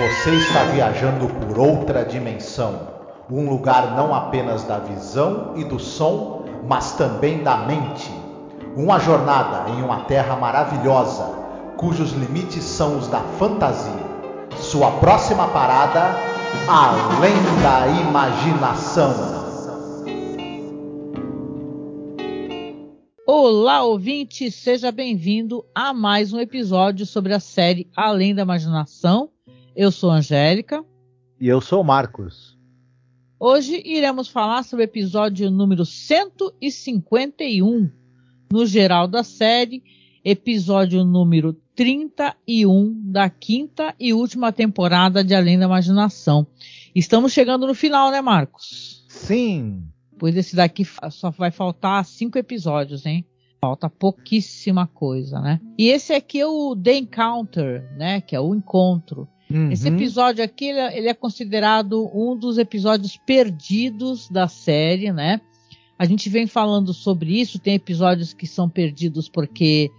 Você está viajando por outra dimensão, um lugar não apenas da visão e do som, mas também da mente. Uma jornada em uma terra maravilhosa, cujos limites são os da fantasia. Sua próxima parada, além da imaginação. Olá, ouvinte, seja bem-vindo a mais um episódio sobre a série Além da Imaginação. Eu sou Angélica. E eu sou Marcos. Hoje iremos falar sobre o episódio número 151, no geral da série, episódio número 31 da quinta e última temporada de Além da Imaginação. Estamos chegando no final, né, Marcos? Sim. Pois esse daqui só vai faltar cinco episódios, hein? Falta pouquíssima coisa, né? E esse aqui é o The Encounter, né? Que é o encontro. Uhum. Esse episódio aqui ele é, ele é considerado um dos episódios perdidos da série, né? A gente vem falando sobre isso. Tem episódios que são perdidos porque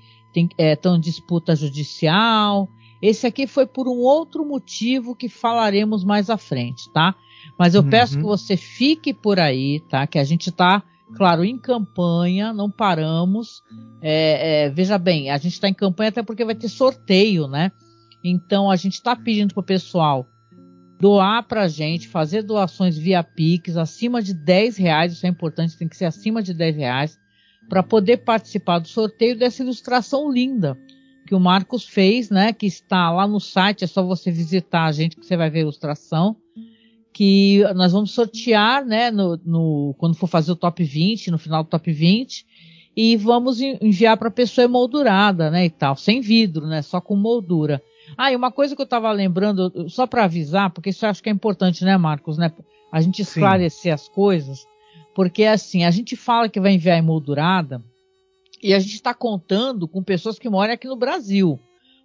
estão é, em disputa judicial. Esse aqui foi por um outro motivo que falaremos mais à frente, tá? Mas eu uhum. peço que você fique por aí, tá? Que a gente está, claro, em campanha, não paramos. É, é, veja bem, a gente está em campanha até porque vai ter sorteio, né? Então a gente está pedindo para o pessoal doar para a gente, fazer doações via Pix acima de 10 reais, isso é importante, tem que ser acima de 10 reais, para poder participar do sorteio dessa ilustração linda que o Marcos fez, né? Que está lá no site, é só você visitar a gente que você vai ver a ilustração. Que nós vamos sortear, né? No, no quando for fazer o top 20, no final do top 20, e vamos enviar para a pessoa emoldurada, né? E tal, sem vidro, né? Só com moldura. Ah, e uma coisa que eu estava lembrando, só para avisar, porque isso eu acho que é importante, né, Marcos, né? A gente esclarecer Sim. as coisas, porque assim, a gente fala que vai enviar emoldurada e a gente está contando com pessoas que moram aqui no Brasil.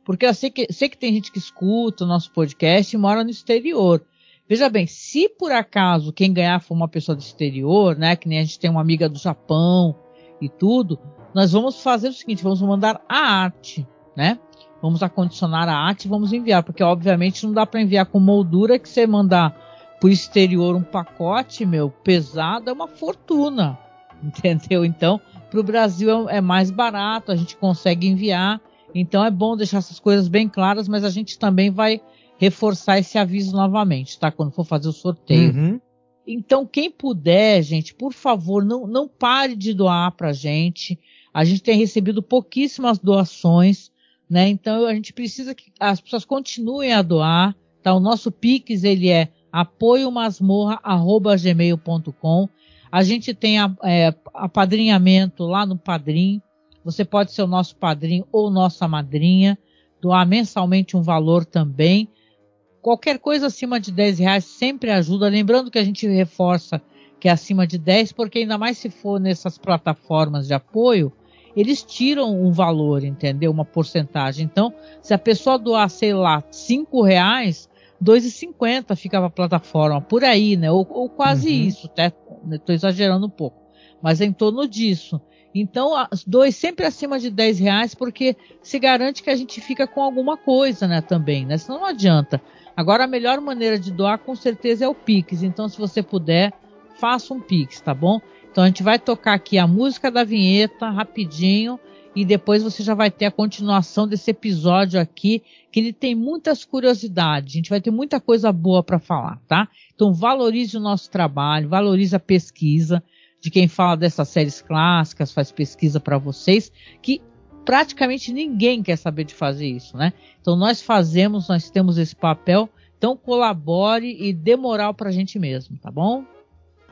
Porque eu sei que, sei que tem gente que escuta o nosso podcast e mora no exterior. Veja bem, se por acaso quem ganhar for uma pessoa do exterior, né, que nem a gente tem uma amiga do Japão e tudo, nós vamos fazer o seguinte, vamos mandar a arte, né? Vamos acondicionar a arte e vamos enviar, porque obviamente não dá para enviar com moldura que você mandar pro exterior um pacote, meu, pesado, é uma fortuna. Entendeu? Então, para o Brasil é, é mais barato, a gente consegue enviar. Então é bom deixar essas coisas bem claras, mas a gente também vai reforçar esse aviso novamente, tá? Quando for fazer o sorteio. Uhum. Então, quem puder, gente, por favor, não, não pare de doar pra gente. A gente tem recebido pouquíssimas doações né? Então a gente precisa que as pessoas continuem a doar, tá? O nosso Pix ele é apoiomasmorra@gmail.com. A gente tem a, é, apadrinhamento lá no Padrim. Você pode ser o nosso padrinho ou nossa madrinha, doar mensalmente um valor também. Qualquer coisa acima de 10 reais sempre ajuda. Lembrando que a gente reforça que é acima de 10, porque ainda mais se for nessas plataformas de apoio, eles tiram um valor, entendeu? Uma porcentagem. Então, se a pessoa doar, sei lá, cinco reais, 2,50 fica para a plataforma, por aí, né? Ou, ou quase uhum. isso, até estou exagerando um pouco, mas é em torno disso. Então, dois sempre acima de 10 reais, porque se garante que a gente fica com alguma coisa, né, também, né? Senão não adianta. Agora, a melhor maneira de doar, com certeza, é o Pix. Então, se você puder, faça um Pix, tá bom? Então a gente vai tocar aqui a música da vinheta rapidinho e depois você já vai ter a continuação desse episódio aqui, que ele tem muitas curiosidades. A gente vai ter muita coisa boa para falar, tá? Então valorize o nosso trabalho, valorize a pesquisa de quem fala dessas séries clássicas, faz pesquisa para vocês, que praticamente ninguém quer saber de fazer isso, né? Então nós fazemos, nós temos esse papel, então colabore e dê moral pra gente mesmo, tá bom?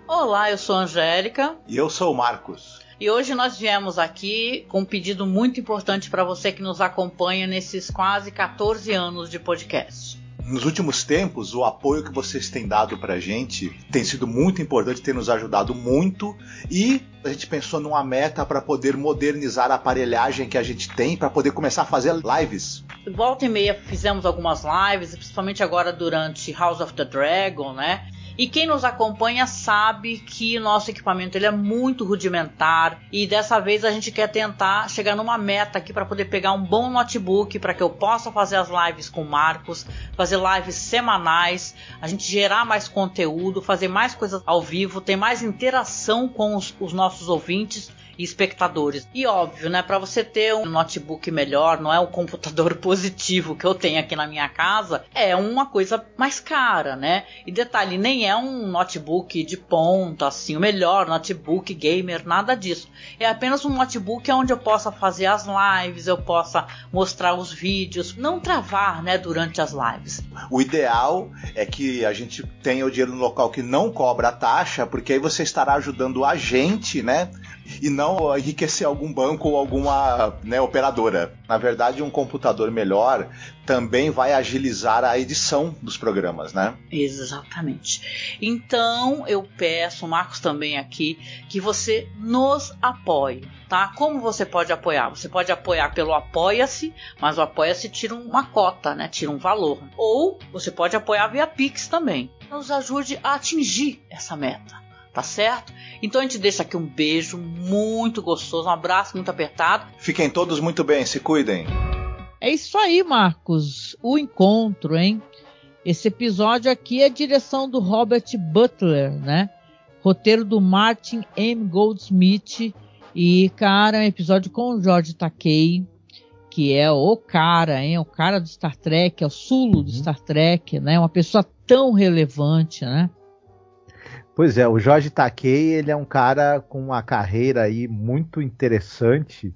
Olá, eu sou a Angélica. E eu sou o Marcos. E hoje nós viemos aqui com um pedido muito importante para você que nos acompanha nesses quase 14 anos de podcast. Nos últimos tempos, o apoio que vocês têm dado para a gente tem sido muito importante, tem nos ajudado muito e a gente pensou numa meta para poder modernizar a aparelhagem que a gente tem para poder começar a fazer lives. Volta e meia fizemos algumas lives, principalmente agora durante House of the Dragon, né? E quem nos acompanha sabe que nosso equipamento ele é muito rudimentar. E dessa vez a gente quer tentar chegar numa meta aqui para poder pegar um bom notebook para que eu possa fazer as lives com o Marcos, fazer lives semanais, a gente gerar mais conteúdo, fazer mais coisas ao vivo, ter mais interação com os, os nossos ouvintes e espectadores. E óbvio, né, para você ter um notebook melhor, não é o computador positivo que eu tenho aqui na minha casa, é uma coisa mais cara, né? E detalhe, nem é um notebook de ponta, assim, o melhor notebook gamer, nada disso. É apenas um notebook onde eu possa fazer as lives, eu possa mostrar os vídeos, não travar, né, durante as lives. O ideal é que a gente tenha o dinheiro no local que não cobra a taxa, porque aí você estará ajudando a gente, né? E não enriquecer algum banco ou alguma né, operadora. Na verdade, um computador melhor também vai agilizar a edição dos programas, né? Exatamente. Então eu peço, Marcos também aqui, que você nos apoie, tá? Como você pode apoiar? Você pode apoiar pelo Apoia-se, mas o Apoia-se tira uma cota, né? Tira um valor. Ou você pode apoiar via Pix também. Nos ajude a atingir essa meta tá certo? Então a gente deixa aqui um beijo muito gostoso, um abraço muito apertado. Fiquem todos muito bem, se cuidem. É isso aí, Marcos. O encontro, hein? Esse episódio aqui é direção do Robert Butler, né? Roteiro do Martin M. Goldsmith. E, cara, é um episódio com o George Takei, que é o cara, hein? O cara do Star Trek, é o Sulo do uhum. Star Trek, né? Uma pessoa tão relevante, né? Pois é, o Jorge Takei, ele é um cara com uma carreira aí muito interessante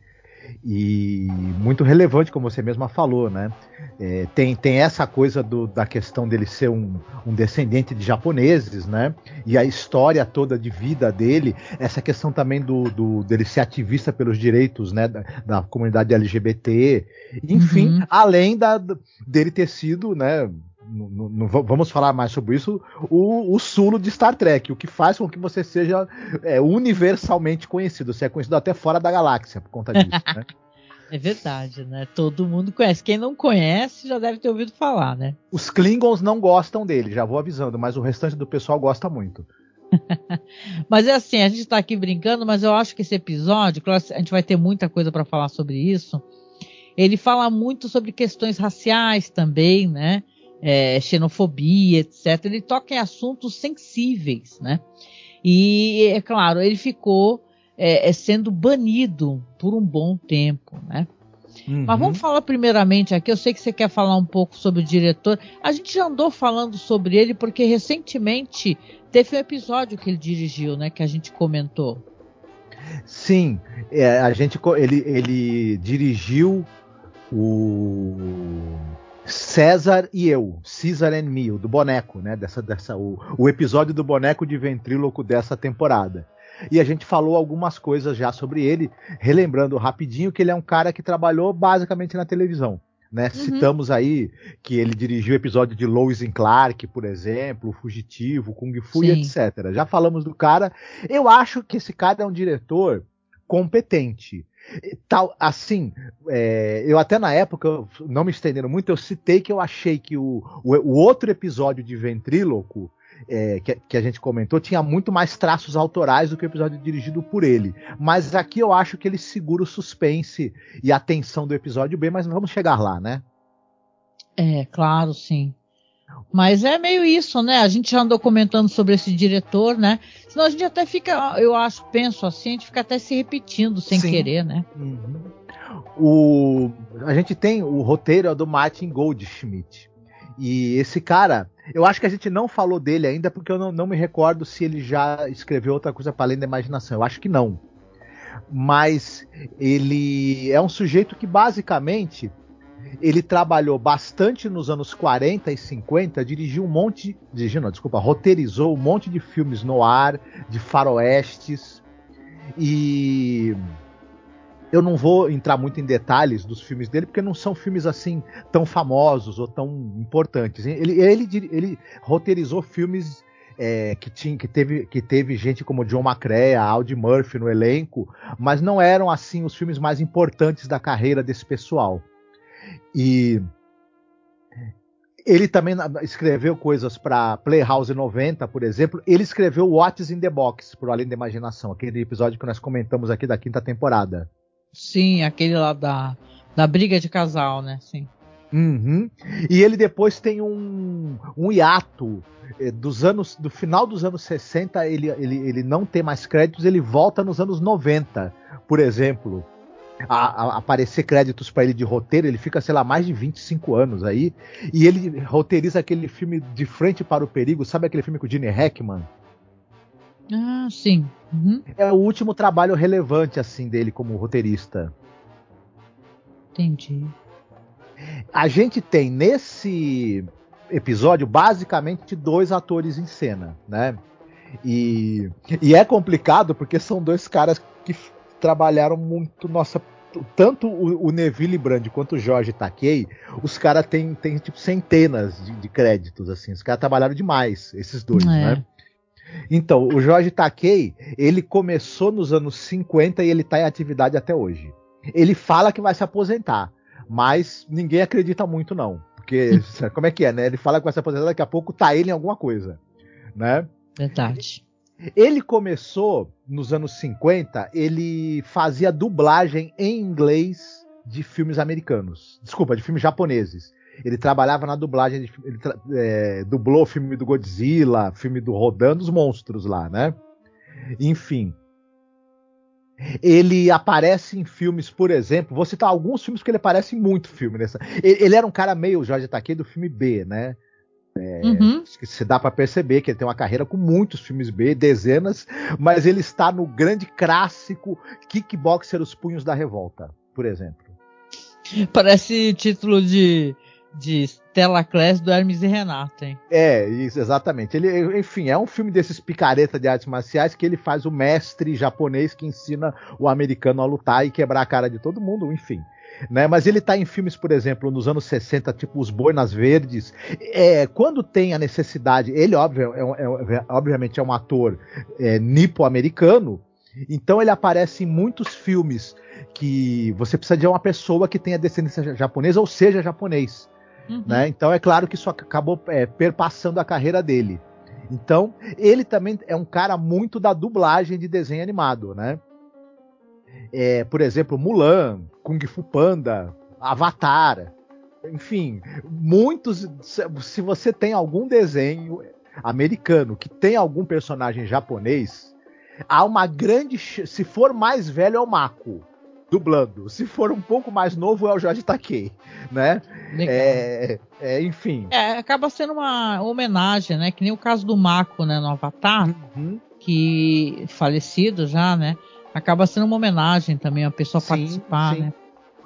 e muito relevante, como você mesma falou, né? É, tem, tem essa coisa do, da questão dele ser um, um, descendente de japoneses, né? E a história toda de vida dele, essa questão também do, do dele ser ativista pelos direitos, né? Da, da comunidade LGBT, enfim, uhum. além da, dele ter sido, né? Não, não, vamos falar mais sobre isso, o, o sulo de Star Trek, o que faz com que você seja é, universalmente conhecido. Você é conhecido até fora da galáxia por conta disso, né? É verdade, né? Todo mundo conhece. Quem não conhece já deve ter ouvido falar, né? Os Klingons não gostam dele, já vou avisando, mas o restante do pessoal gosta muito. mas é assim, a gente tá aqui brincando, mas eu acho que esse episódio, claro, a gente vai ter muita coisa para falar sobre isso. Ele fala muito sobre questões raciais também, né? É, xenofobia, etc. Ele toca em assuntos sensíveis, né? E, é claro, ele ficou é, é sendo banido por um bom tempo, né? Uhum. Mas vamos falar primeiramente aqui. Eu sei que você quer falar um pouco sobre o diretor. A gente já andou falando sobre ele porque recentemente teve um episódio que ele dirigiu, né? Que a gente comentou. Sim, é, a gente ele, ele dirigiu o César e eu, Caesar and Me, o do boneco, né? Dessa, dessa, o, o episódio do boneco de ventríloco dessa temporada. E a gente falou algumas coisas já sobre ele, relembrando rapidinho que ele é um cara que trabalhou basicamente na televisão. Né? Uhum. Citamos aí que ele dirigiu o episódio de Lois and Clark, por exemplo, Fugitivo, Kung Fu Sim. e etc. Já falamos do cara. Eu acho que esse cara é um diretor competente. Tal, assim, é, eu até na época, não me estendendo muito, eu citei que eu achei que o, o, o outro episódio de Ventríloco, é, que, que, a gente comentou, tinha muito mais traços autorais do que o episódio dirigido por ele. Mas aqui eu acho que ele segura o suspense e a tensão do episódio bem, mas vamos chegar lá, né? É, claro, sim. Mas é meio isso, né? A gente já andou comentando sobre esse diretor, né? Senão a gente até fica, eu acho, penso assim, a gente fica até se repetindo sem Sim. querer, né? Uhum. O, a gente tem o roteiro é do Martin Goldschmidt. E esse cara, eu acho que a gente não falou dele ainda porque eu não, não me recordo se ele já escreveu outra coisa para além da imaginação. Eu acho que não. Mas ele é um sujeito que basicamente ele trabalhou bastante nos anos 40 e 50, dirigiu um monte, dirigiu, não, desculpa, roteirizou um monte de filmes no ar, de faroestes e eu não vou entrar muito em detalhes dos filmes dele, porque não são filmes assim tão famosos ou tão importantes. Ele, ele, ele roteirizou filmes é, que, tinha, que, teve, que teve gente como John McCrea, Audie Murphy no elenco, mas não eram assim os filmes mais importantes da carreira desse pessoal. E Ele também escreveu coisas para Playhouse 90, por exemplo. Ele escreveu What's in the Box, por Além da Imaginação, aquele episódio que nós comentamos aqui da quinta temporada. Sim, aquele lá da, da briga de casal, né? Sim. Uhum. E ele depois tem um, um hiato eh, dos anos do final dos anos 60, ele, ele, ele não tem mais créditos, ele volta nos anos 90, por exemplo. A, a, aparecer créditos para ele de roteiro, ele fica, sei lá, mais de 25 anos aí, e ele roteiriza aquele filme De Frente para o Perigo, sabe aquele filme com o Gene Hackman? Ah, sim. Uhum. É o último trabalho relevante, assim, dele como roteirista. Entendi. A gente tem nesse episódio basicamente dois atores em cena, né? E, e é complicado porque são dois caras que trabalharam muito, nossa, tanto o, Neville Brand quanto o Jorge Takei, os caras têm, têm tipo centenas de, de, créditos, assim, os caras trabalharam demais, esses dois, é. né? Então, o Jorge Takei, ele começou nos anos 50 e ele está em atividade até hoje. Ele fala que vai se aposentar, mas ninguém acredita muito não, porque como é que é, né? Ele fala que vai se aposentar, daqui a pouco tá ele em alguma coisa, né? Verdade. Ele começou nos anos 50, ele fazia dublagem em inglês de filmes americanos. Desculpa, de filmes japoneses. Ele trabalhava na dublagem, de, ele é, dublou filme do Godzilla, filme do Rodando os Monstros lá, né? Enfim. Ele aparece em filmes, por exemplo, vou citar alguns filmes que ele aparece em muito filme nessa. Ele, ele era um cara meio Jorge Takei do filme B, né? É, uhum. Se dá para perceber que ele tem uma carreira com muitos filmes B, dezenas, mas ele está no grande clássico Kickboxer Os Punhos da Revolta, por exemplo. Parece título de, de Stella Class do Hermes e Renato, hein? É, isso, exatamente. Ele, enfim, é um filme desses picareta de artes marciais que ele faz o mestre japonês que ensina o americano a lutar e quebrar a cara de todo mundo, enfim né? Mas ele está em filmes, por exemplo, nos anos 60, tipo Os Boinas Verdes. É, quando tem a necessidade, ele óbvio, é, é, é obviamente é um ator é, nipo-americano, então ele aparece em muitos filmes que você precisa de uma pessoa que tenha descendência japonesa ou seja japonês. Uhum. Né? Então é claro que isso acabou é, perpassando a carreira dele. Então, ele também é um cara muito da dublagem de desenho animado, né? É, por exemplo, Mulan, Kung Fu Panda, Avatar, enfim, muitos. Se você tem algum desenho americano que tem algum personagem japonês, há uma grande. Se for mais velho, é o Mako dublando. Se for um pouco mais novo, é o Jorge Takei, né? É, é, enfim. É, acaba sendo uma homenagem, né? Que nem o caso do Mako, né, no Avatar, uhum. que falecido já, né? acaba sendo uma homenagem também a pessoa sim, participar, sim. né?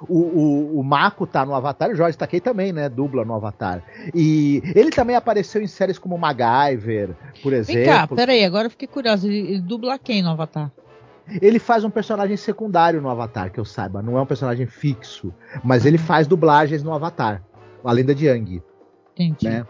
O, o, o Mako tá no Avatar, o Jorge Takei também, né? Dubla no Avatar. E ele também apareceu em séries como MacGyver, por exemplo. Vem cá, peraí, agora eu fiquei curioso. Ele, ele dubla quem no Avatar? Ele faz um personagem secundário no Avatar, que eu saiba. Não é um personagem fixo. Mas ele faz dublagens no Avatar. A lenda de Yang. Entendi. Né?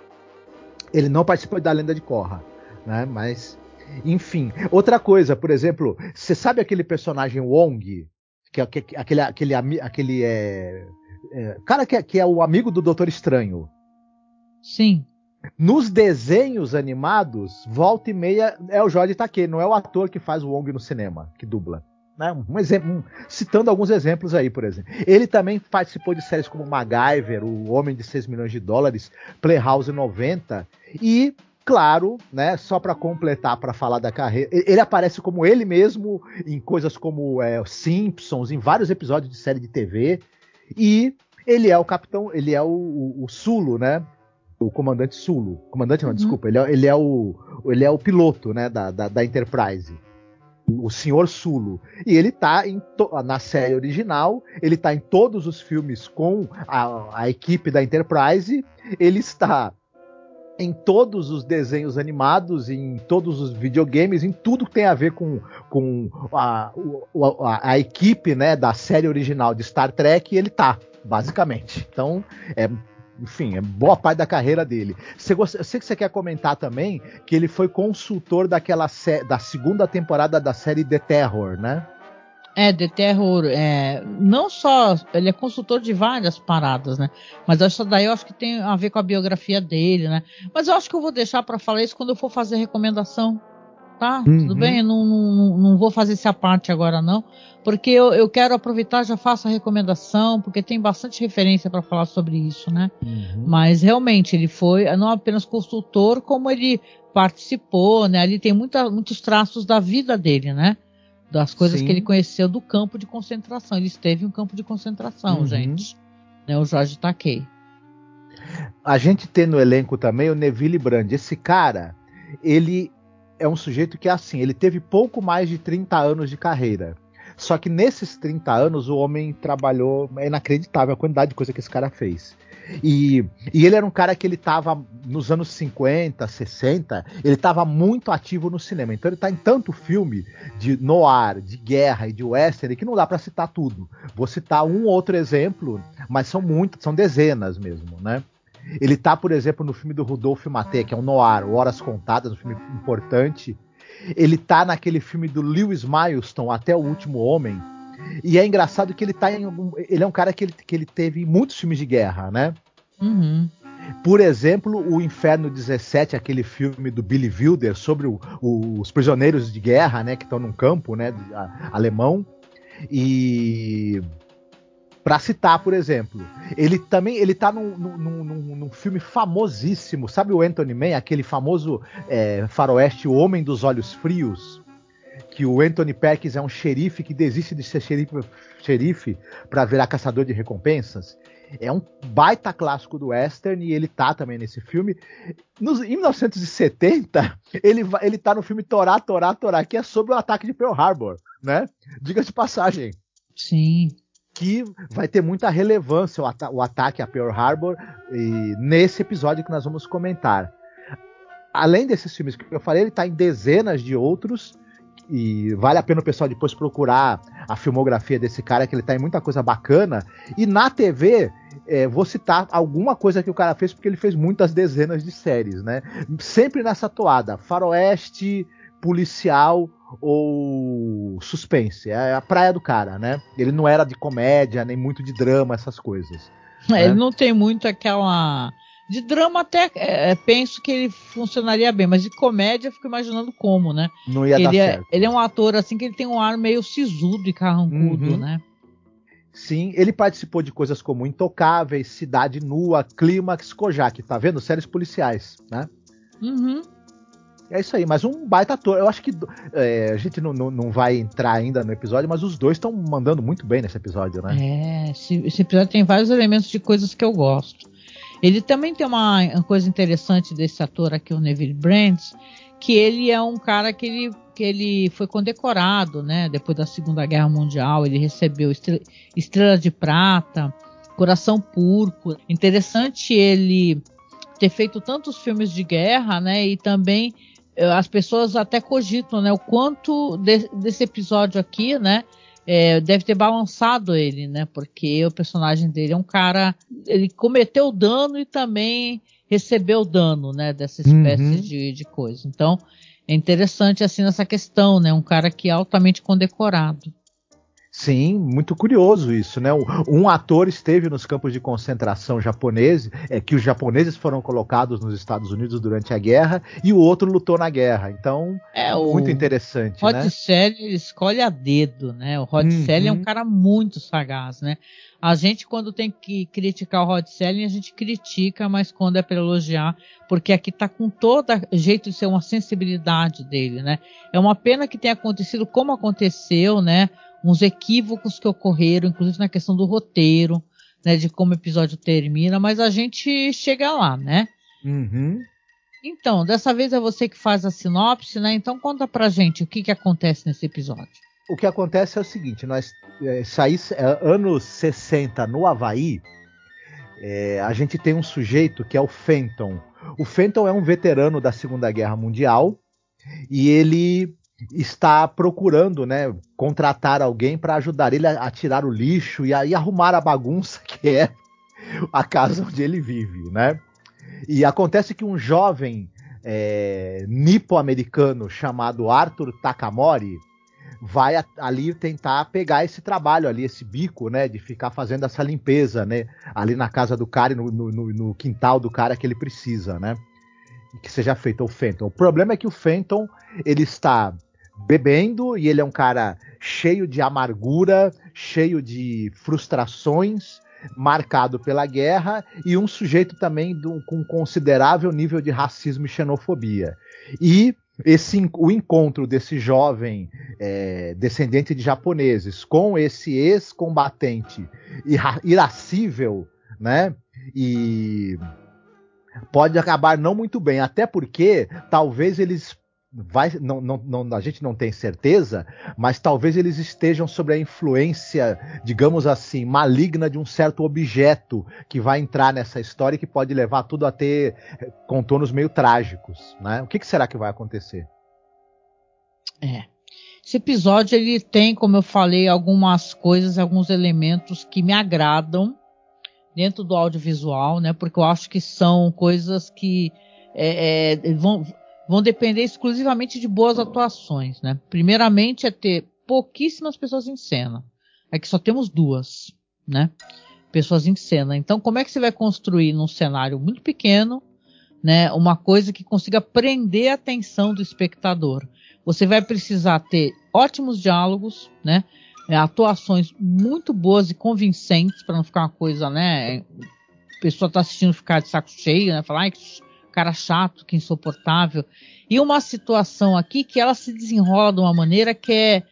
Ele não participou da lenda de Korra. Né? Mas enfim, outra coisa, por exemplo, você sabe aquele personagem Wong, que é aquele aquele aquele é, é cara que é, que é o amigo do Doutor Estranho. Sim. Nos desenhos animados, volta e meia é o Jorge Takei, não é o ator que faz o Wong no cinema, que dubla. Né? Um exemplo, um, citando alguns exemplos aí, por exemplo. Ele também participou de séries como MacGyver, O Homem de 6 milhões de dólares, Playhouse 90 e Claro, né? Só para completar, para falar da carreira, ele aparece como ele mesmo em coisas como é, Simpsons, em vários episódios de série de TV. E ele é o capitão, ele é o, o, o Sulo, né? O comandante Sulo. Comandante, não, uhum. desculpa, ele é, ele é, o, ele é o piloto, né? Da, da, da Enterprise. O senhor Sulo. E ele tá em na série original, ele tá em todos os filmes com a, a equipe da Enterprise. Ele está em todos os desenhos animados, em todos os videogames, em tudo que tem a ver com, com a, a, a, equipe né, da série original de Star Trek, ele tá, basicamente. Então, é, enfim, é boa parte da carreira dele. Você, eu sei que você quer comentar também que ele foi consultor daquela da segunda temporada da série The Terror, né? É, de terror. É, não só. Ele é consultor de várias paradas, né? Mas essa daí eu acho que tem a ver com a biografia dele, né? Mas eu acho que eu vou deixar para falar isso quando eu for fazer recomendação. Tá? Uhum. Tudo bem? Não, não, não vou fazer essa parte agora, não. Porque eu, eu quero aproveitar, já faço a recomendação, porque tem bastante referência para falar sobre isso, né? Uhum. Mas realmente ele foi não apenas consultor, como ele participou, né? Ali tem muita, muitos traços da vida dele, né? das coisas Sim. que ele conheceu do campo de concentração. Ele esteve em um campo de concentração, uhum. gente. Né, o Jorge Takei. A gente tem no elenco também o Neville Brand. Esse cara, ele é um sujeito que é assim, ele teve pouco mais de 30 anos de carreira. Só que nesses 30 anos o homem trabalhou, é inacreditável a quantidade de coisa que esse cara fez. E, e ele era um cara que ele estava nos anos 50, 60, ele estava muito ativo no cinema. Então ele está em tanto filme de noir, de guerra e de western que não dá para citar tudo. Vou citar um outro exemplo, mas são muitas, são dezenas mesmo, né? Ele tá, por exemplo, no filme do Rudolf Maté, que é um noir, Horas Contadas, um filme importante. Ele tá naquele filme do Lewis Milestone, Até o Último Homem, e é engraçado que ele tá em algum. Ele é um cara que ele, que ele teve muitos filmes de guerra, né? Uhum. Por exemplo, o Inferno 17, aquele filme do Billy Wilder sobre o, o, os prisioneiros de guerra, né, que estão num campo, né, alemão. E para citar, por exemplo, ele também ele tá num, num, num, num, filme famosíssimo, sabe o Anthony Mann, aquele famoso é, faroeste O Homem dos Olhos Frios? que o Anthony Perkins é um xerife que desiste de ser xerife, xerife para virar caçador de recompensas. É um baita clássico do western e ele tá também nesse filme. Nos, em 1970, ele, ele tá no filme Torá, Torá, Torá, que é sobre o ataque de Pearl Harbor, né? Diga de passagem. Sim. Que vai ter muita relevância o, o ataque a Pearl Harbor nesse episódio que nós vamos comentar. Além desses filmes que eu falei, ele tá em dezenas de outros e vale a pena o pessoal depois procurar a filmografia desse cara, que ele tá em muita coisa bacana. E na TV, é, vou citar alguma coisa que o cara fez, porque ele fez muitas dezenas de séries, né? Sempre nessa toada: faroeste, policial ou suspense. É a praia do cara, né? Ele não era de comédia, nem muito de drama, essas coisas. É, né? Ele não tem muito aquela de drama até é, é, penso que ele funcionaria bem, mas de comédia eu fico imaginando como, né? Não ia ele dar é, certo. Ele é um ator assim que ele tem um ar meio sisudo e carrancudo, uhum. né? Sim, ele participou de coisas como Intocáveis, Cidade Nua, Clímax, Kojak, tá vendo? Séries policiais, né? Uhum. É isso aí, mas um baita ator. Eu acho que é, a gente não, não, não, vai entrar ainda no episódio, mas os dois estão mandando muito bem nesse episódio, né? É, esse, esse episódio tem vários elementos de coisas que eu gosto. Ele também tem uma coisa interessante desse ator aqui, o Neville Brands, que ele é um cara que ele, que ele foi condecorado, né? Depois da Segunda Guerra Mundial, ele recebeu estrela, estrela de prata, coração púrpura. Interessante ele ter feito tantos filmes de guerra, né? E também as pessoas até cogitam, né? O quanto de, desse episódio aqui, né? é, deve ter balançado ele, né? Porque o personagem dele é um cara. Ele cometeu dano e também recebeu dano, né? Dessa espécie uhum. de, de coisa. Então, é interessante assim nessa questão, né? Um cara que é altamente condecorado. Sim, muito curioso isso, né? Um ator esteve nos campos de concentração japoneses, é, que os japoneses foram colocados nos Estados Unidos durante a guerra, e o outro lutou na guerra. Então, é muito interessante. Rod né? Selly escolhe a dedo, né? O Rod uhum. Selly é um cara muito sagaz, né? A gente, quando tem que criticar o Rod Selling, a gente critica, mas quando é para elogiar, porque aqui tá com todo jeito de ser uma sensibilidade dele, né? É uma pena que tenha acontecido como aconteceu, né? Uns equívocos que ocorreram, inclusive na questão do roteiro, né, de como o episódio termina, mas a gente chega lá, né? Uhum. Então, dessa vez é você que faz a sinopse, né? Então conta pra gente o que, que acontece nesse episódio. O que acontece é o seguinte, nós é, saí, é, anos 60 no Havaí, é, a gente tem um sujeito que é o Fenton. O Fenton é um veterano da Segunda Guerra Mundial e ele está procurando, né, contratar alguém para ajudar ele a, a, tirar o lixo e a, e arrumar a bagunça que é a casa onde ele vive, né? E acontece que um jovem é, nipo-americano chamado Arthur Takamori vai a, ali tentar pegar esse trabalho ali, esse bico, né, de ficar fazendo essa limpeza, né, ali na casa do cara e no, no, no quintal do cara que ele precisa, né, que seja feito o Fenton. O problema é que o Fenton ele está bebendo e ele é um cara cheio de amargura, cheio de frustrações, marcado pela guerra e um sujeito também do, com considerável nível de racismo e xenofobia. E esse, o encontro desse jovem é, descendente de japoneses com esse ex-combatente irascível, né? E pode acabar não muito bem, até porque talvez eles vai, não, não, não, a gente não tem certeza, mas talvez eles estejam sob a influência, digamos assim, maligna de um certo objeto que vai entrar nessa história e que pode levar tudo a ter contornos meio trágicos, né? O que, que será que vai acontecer? É. Esse episódio ele tem, como eu falei, algumas coisas, alguns elementos que me agradam dentro do audiovisual, né? Porque eu acho que são coisas que é, é, vão, vão depender exclusivamente de boas atuações, né? Primeiramente é ter pouquíssimas pessoas em cena. É que só temos duas, né? Pessoas em cena. Então, como é que você vai construir num cenário muito pequeno, né, uma coisa que consiga prender a atenção do espectador? Você vai precisar ter ótimos diálogos, né? É, atuações muito boas e convincentes para não ficar uma coisa, né? A pessoa está assistindo ficar de saco cheio, né? Falar, ai, que cara chato, que insuportável. E uma situação aqui que ela se desenrola de uma maneira que é,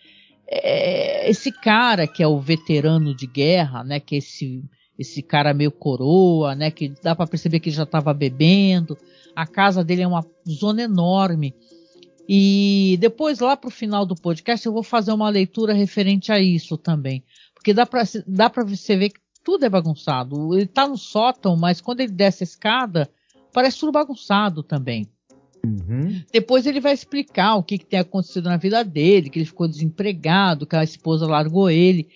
é esse cara que é o veterano de guerra, né? Que é esse esse cara meio coroa, né? Que dá para perceber que já estava bebendo. A casa dele é uma zona enorme. E depois lá para o final do podcast eu vou fazer uma leitura referente a isso também, porque dá para dá para você ver que tudo é bagunçado. Ele está no sótão, mas quando ele desce a escada parece tudo bagunçado também. Uhum. Depois ele vai explicar o que, que, tem acontecido na vida dele, que ele ficou desempregado, que a esposa largou ele.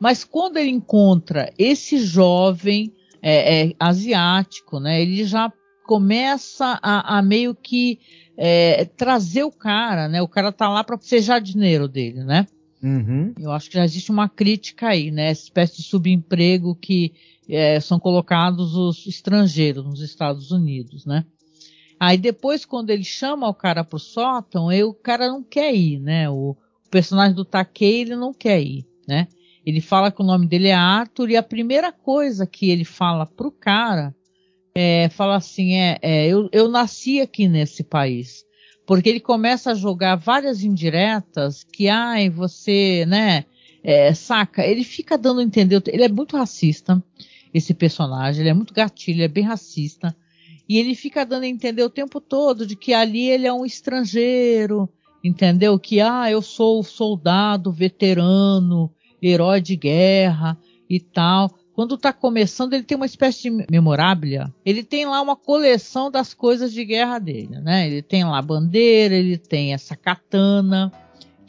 Mas quando ele encontra esse jovem é, é, asiático, né, ele já começa a, a meio que é, trazer o cara, né? O cara tá lá para ser jardineiro dele, né? Uhum. Eu acho que já existe uma crítica aí, né? Essa espécie de subemprego que é, são colocados os estrangeiros nos Estados Unidos, né? Aí depois, quando ele chama o cara pro sótão, aí o cara não quer ir, né? O, o personagem do Takei, ele não quer ir, né? Ele fala que o nome dele é Arthur e a primeira coisa que ele fala pro cara é, fala assim, é, é eu, eu nasci aqui nesse país. Porque ele começa a jogar várias indiretas que, ai, você, né, é, saca, ele fica dando a entender, ele é muito racista, esse personagem. Ele é muito gatilho, ele é bem racista. E ele fica dando a entender o tempo todo de que ali ele é um estrangeiro, entendeu? Que, ah, eu sou soldado, veterano, herói de guerra e tal. Quando tá começando, ele tem uma espécie de memoráblia. Ele tem lá uma coleção das coisas de guerra dele, né? Ele tem lá bandeira, ele tem essa katana,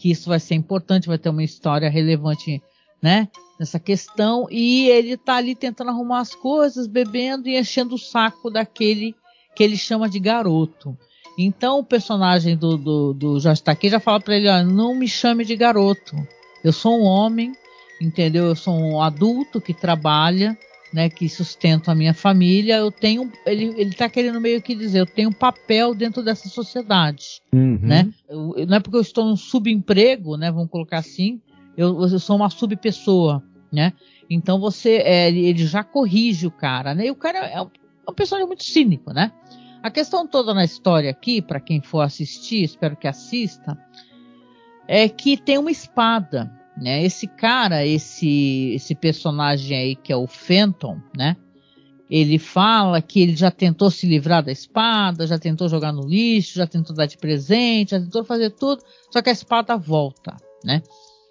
que isso vai ser importante, vai ter uma história relevante, né? nessa questão e ele tá ali tentando arrumar as coisas, bebendo e enchendo o saco daquele que ele chama de garoto. Então o personagem do, do, do Jorge Takei já fala para ele, ó, não me chame de garoto. Eu sou um homem, entendeu? Eu sou um adulto que trabalha, né, que sustento a minha família. Eu tenho, ele, ele tá querendo meio que dizer, eu tenho um papel dentro dessa sociedade, uhum. né? Eu, não é porque eu estou num subemprego, né? Vamos colocar assim, eu, eu sou uma subpessoa, né? Então você, é, ele já corrige o cara, né? E o cara é um, é um personagem muito cínico, né? A questão toda na história aqui, para quem for assistir, espero que assista, é que tem uma espada, né? Esse cara, esse esse personagem aí que é o Fenton, né? Ele fala que ele já tentou se livrar da espada, já tentou jogar no lixo, já tentou dar de presente, já tentou fazer tudo, só que a espada volta, né?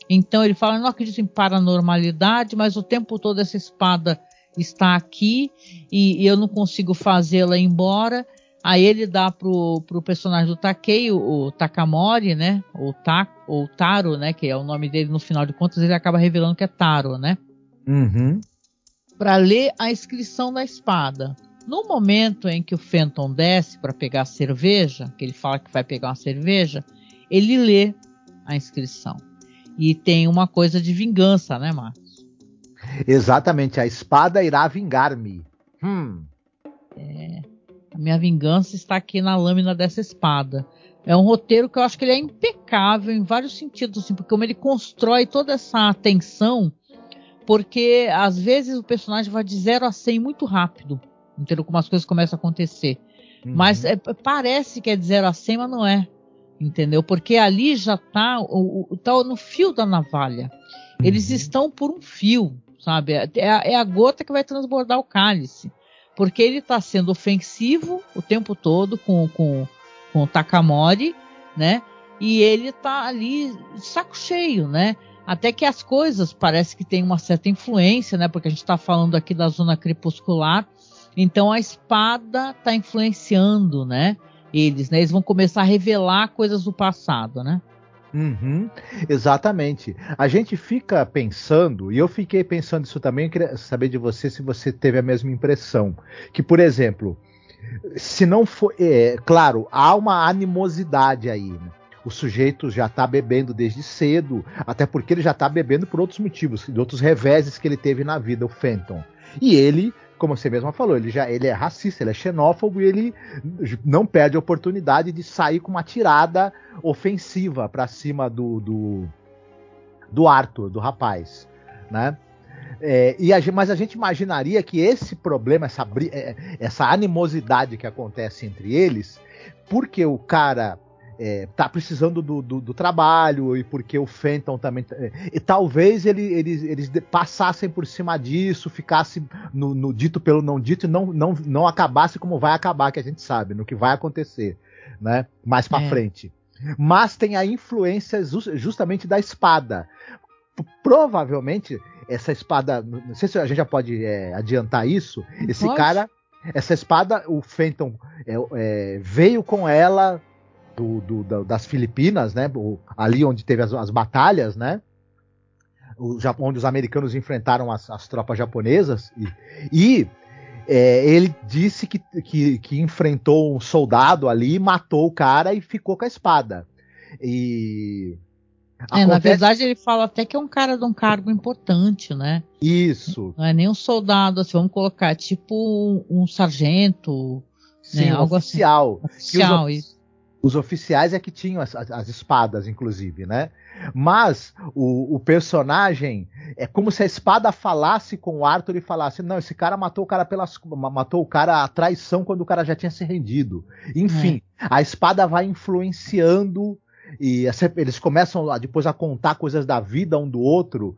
Então ele fala: não acredito em paranormalidade, mas o tempo todo essa espada está aqui e, e eu não consigo fazê-la embora. Aí ele dá pro, pro personagem do Takei, o, o Takamori, né? Ou, Ta, ou Taro, né? Que é o nome dele no final de contas, ele acaba revelando que é Taro, né? Uhum. Para ler a inscrição da espada. No momento em que o Fenton desce para pegar a cerveja, que ele fala que vai pegar uma cerveja, ele lê a inscrição. E tem uma coisa de vingança, né, Marcos? Exatamente, a espada irá vingar-me. Hum. É, a minha vingança está aqui na lâmina dessa espada. É um roteiro que eu acho que ele é impecável em vários sentidos, assim, porque como ele constrói toda essa tensão, porque às vezes o personagem vai de 0 a 100 muito rápido, entendeu? Como as coisas começam a acontecer. Uhum. Mas é, parece que é de 0 a 100, mas não é, entendeu? Porque ali já tá, o, o, tá no fio da navalha. Uhum. Eles estão por um fio, sabe? É, é a, é a gota que vai transbordar o cálice. Porque ele está sendo ofensivo o tempo todo com, com com o Takamori, né? E ele tá ali saco cheio, né? Até que as coisas parece que tem uma certa influência, né? Porque a gente está falando aqui da zona crepuscular. Então a espada está influenciando, né? Eles, né? Eles vão começar a revelar coisas do passado, né? Uhum, exatamente. A gente fica pensando, e eu fiquei pensando isso também, eu queria saber de você se você teve a mesma impressão. Que, por exemplo, se não for. É, claro, há uma animosidade aí. Né? O sujeito já está bebendo desde cedo, até porque ele já está bebendo por outros motivos, de outros reveses que ele teve na vida, o Fenton. E ele, como você mesma falou, ele já ele é racista, ele é xenófobo e ele não perde a oportunidade de sair com uma tirada ofensiva para cima do, do, do Arthur, do rapaz, né? É, e a, mas a gente imaginaria que esse problema, essa, é, essa animosidade que acontece entre eles, porque o cara é, tá precisando do, do, do, trabalho e porque o Fenton também. É, e talvez ele, eles, eles passassem por cima disso, ficasse no, no, dito pelo não dito e não, não, não acabasse como vai acabar, que a gente sabe, no que vai acontecer, né? Mais para é. frente. Mas tem a influência justamente da espada. Provavelmente essa espada. Não sei se a gente já pode é, adiantar isso. Esse pode. cara, essa espada, o Fenton é, é, veio com ela do, do, das Filipinas, né? Ali onde teve as, as batalhas, né? O, onde os americanos enfrentaram as, as tropas japonesas e, e é, ele disse que, que, que, enfrentou um soldado ali, matou o cara e ficou com a espada. E é, na verdade, ele fala até que é um cara de um cargo importante, né? Isso. Não é nem um soldado, assim, vamos colocar, tipo um, sargento, Sim, né? Um Algo oficial. Assim. Oficial, os, isso. Os oficiais é que tinham as, as espadas, inclusive, né? Mas o, o, personagem é como se a espada falasse com o Arthur e falasse: não, esse cara matou o cara pelas. matou o cara a traição quando o cara já tinha se rendido. Enfim, é. a espada vai influenciando e eles começam depois a contar coisas da vida um do outro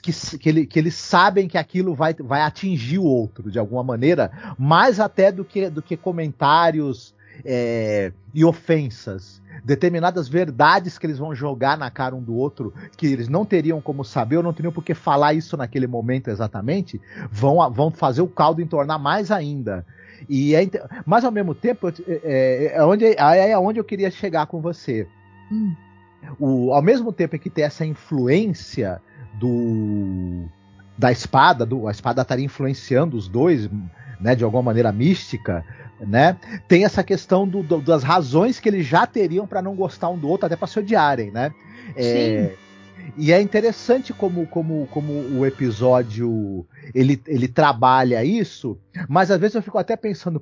que, que, ele, que, eles sabem que aquilo vai, vai atingir o outro de alguma maneira, mais até do que, do que comentários é, e ofensas. Determinadas verdades que eles vão jogar na cara um do outro, que eles não teriam como saber, ou não teriam por que falar isso naquele momento exatamente, vão, vão fazer o caldo entornar mais ainda. E é, mas ao mesmo tempo, é, é, é, onde, é onde eu queria chegar com você. Hum. O, ao mesmo tempo que tem essa influência do da espada, do, a espada estaria influenciando os dois, né, de alguma maneira mística, né? Tem essa questão do, do, das razões que eles já teriam para não gostar um do outro, até para se odiarem, né? É, e é interessante como, como, como o episódio ele, ele trabalha isso, mas às vezes eu fico até pensando,